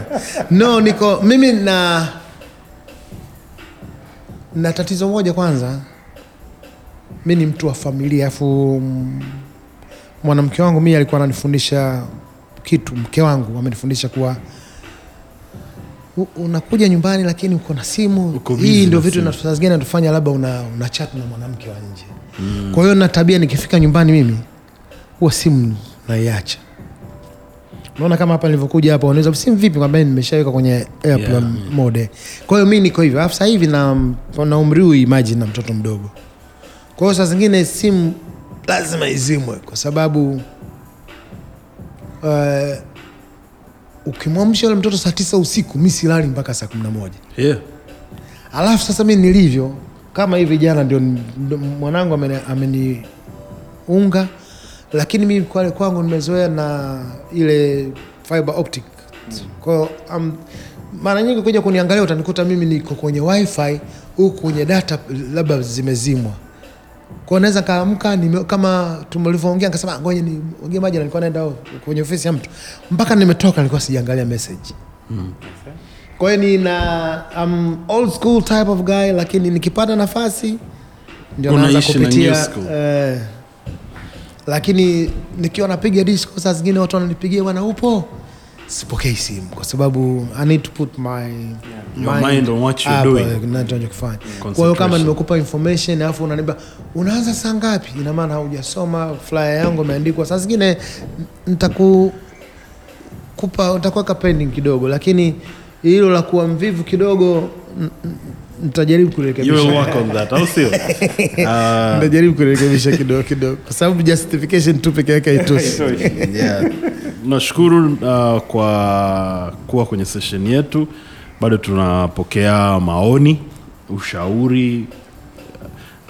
No niko mimi na na tatizo moja kwanza. Mi ni mtu wa familia afu mwanamke wangu mi alikuwa ananifundisha kitu mke wangu amenifundisha kuwa unakuja nyumbani lakini uko na simu. Hii ndio vitu saa zingine natufanya labda una, una chat na mwanamke wa nje. Mm. kwa hiyo na tabia nikifika nyumbani mimi huwa simu naiacha. Unaona kama hapa nilivyokuja hapa unaweza simu vipi? Kwamba nimeshaweka kwenye airplane mode. Kwa hiyo mi niko hivyo. Alafu sasa hivi na, na umri huu imagine na mtoto mdogo. Kwa hiyo saa zingine simu lazima izimwe kwa sababu uh, ukimwamsha yule mtoto saa tisa usiku mi silali mpaka saa kumi na moja. Yeah. alafu sasa mi nilivyo kama hivi jana ndio mwanangu mwanangu ameni- ameniunga lakini mimi kwa- kwangu nimezoea na ile fiber optic. Kwa um, mara nyingi kuja kuniangalia utanikuta mimi niko kwenye wifi huku kwenye data labda zimezimwa. Kwa naweza kaamka kama tulivyoongea nikasema ngoja niongee maji na nilikuwa naenda kwenye ofisi ya mtu. Mpaka nimetoka nilikuwa sijaangalia message. Kwa hiyo nina um, old school type of guy lakini nikipata nafasi ndio naanza kupitia na new kupitia school. eh, lakini nikiwa napiga disco saa zingine watu wananipigia bwana upo? Sipokei simu kwa sababu i need to put my mind on what you're doing. ninachokifanya kwa hiyo kama nimekupa information alafu unaniambia unaanza saa ngapi? Ina maana haujasoma flyer yangu imeandikwa. Saa zingine nitaku kupa nitakuweka pending kidogo lakini hilo la kuwa mvivu kidogo nitajaribu You kurekebisha work on that au sio? [LAUGHS] Ah, kurekebisha kidogo kidogo. Kwa sababu justification tu peke yake haitoshi. [LAUGHS] Nashukuru uh, kwa kuwa kwenye session yetu. Bado tunapokea maoni ushauri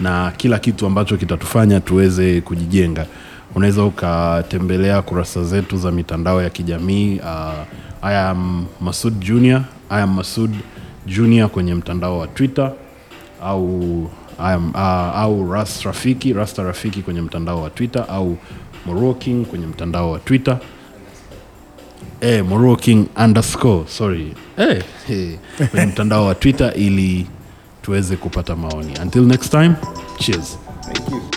na kila kitu ambacho kitatufanya tuweze kujijenga. Unaweza ukatembelea kurasa zetu za mitandao ya kijamii uh, I am Masud Junior I am Masud Junior kwenye mtandao wa Twitter au am, uh, au Ras Rafiki Rasta Rafiki kwenye mtandao wa Twitter au Moroking kwenye mtandao wa Twitter eh, Moroking underscore sorry eh, eh, kwenye mtandao wa Twitter ili tuweze kupata maoni. Until next time, cheers. Thank you.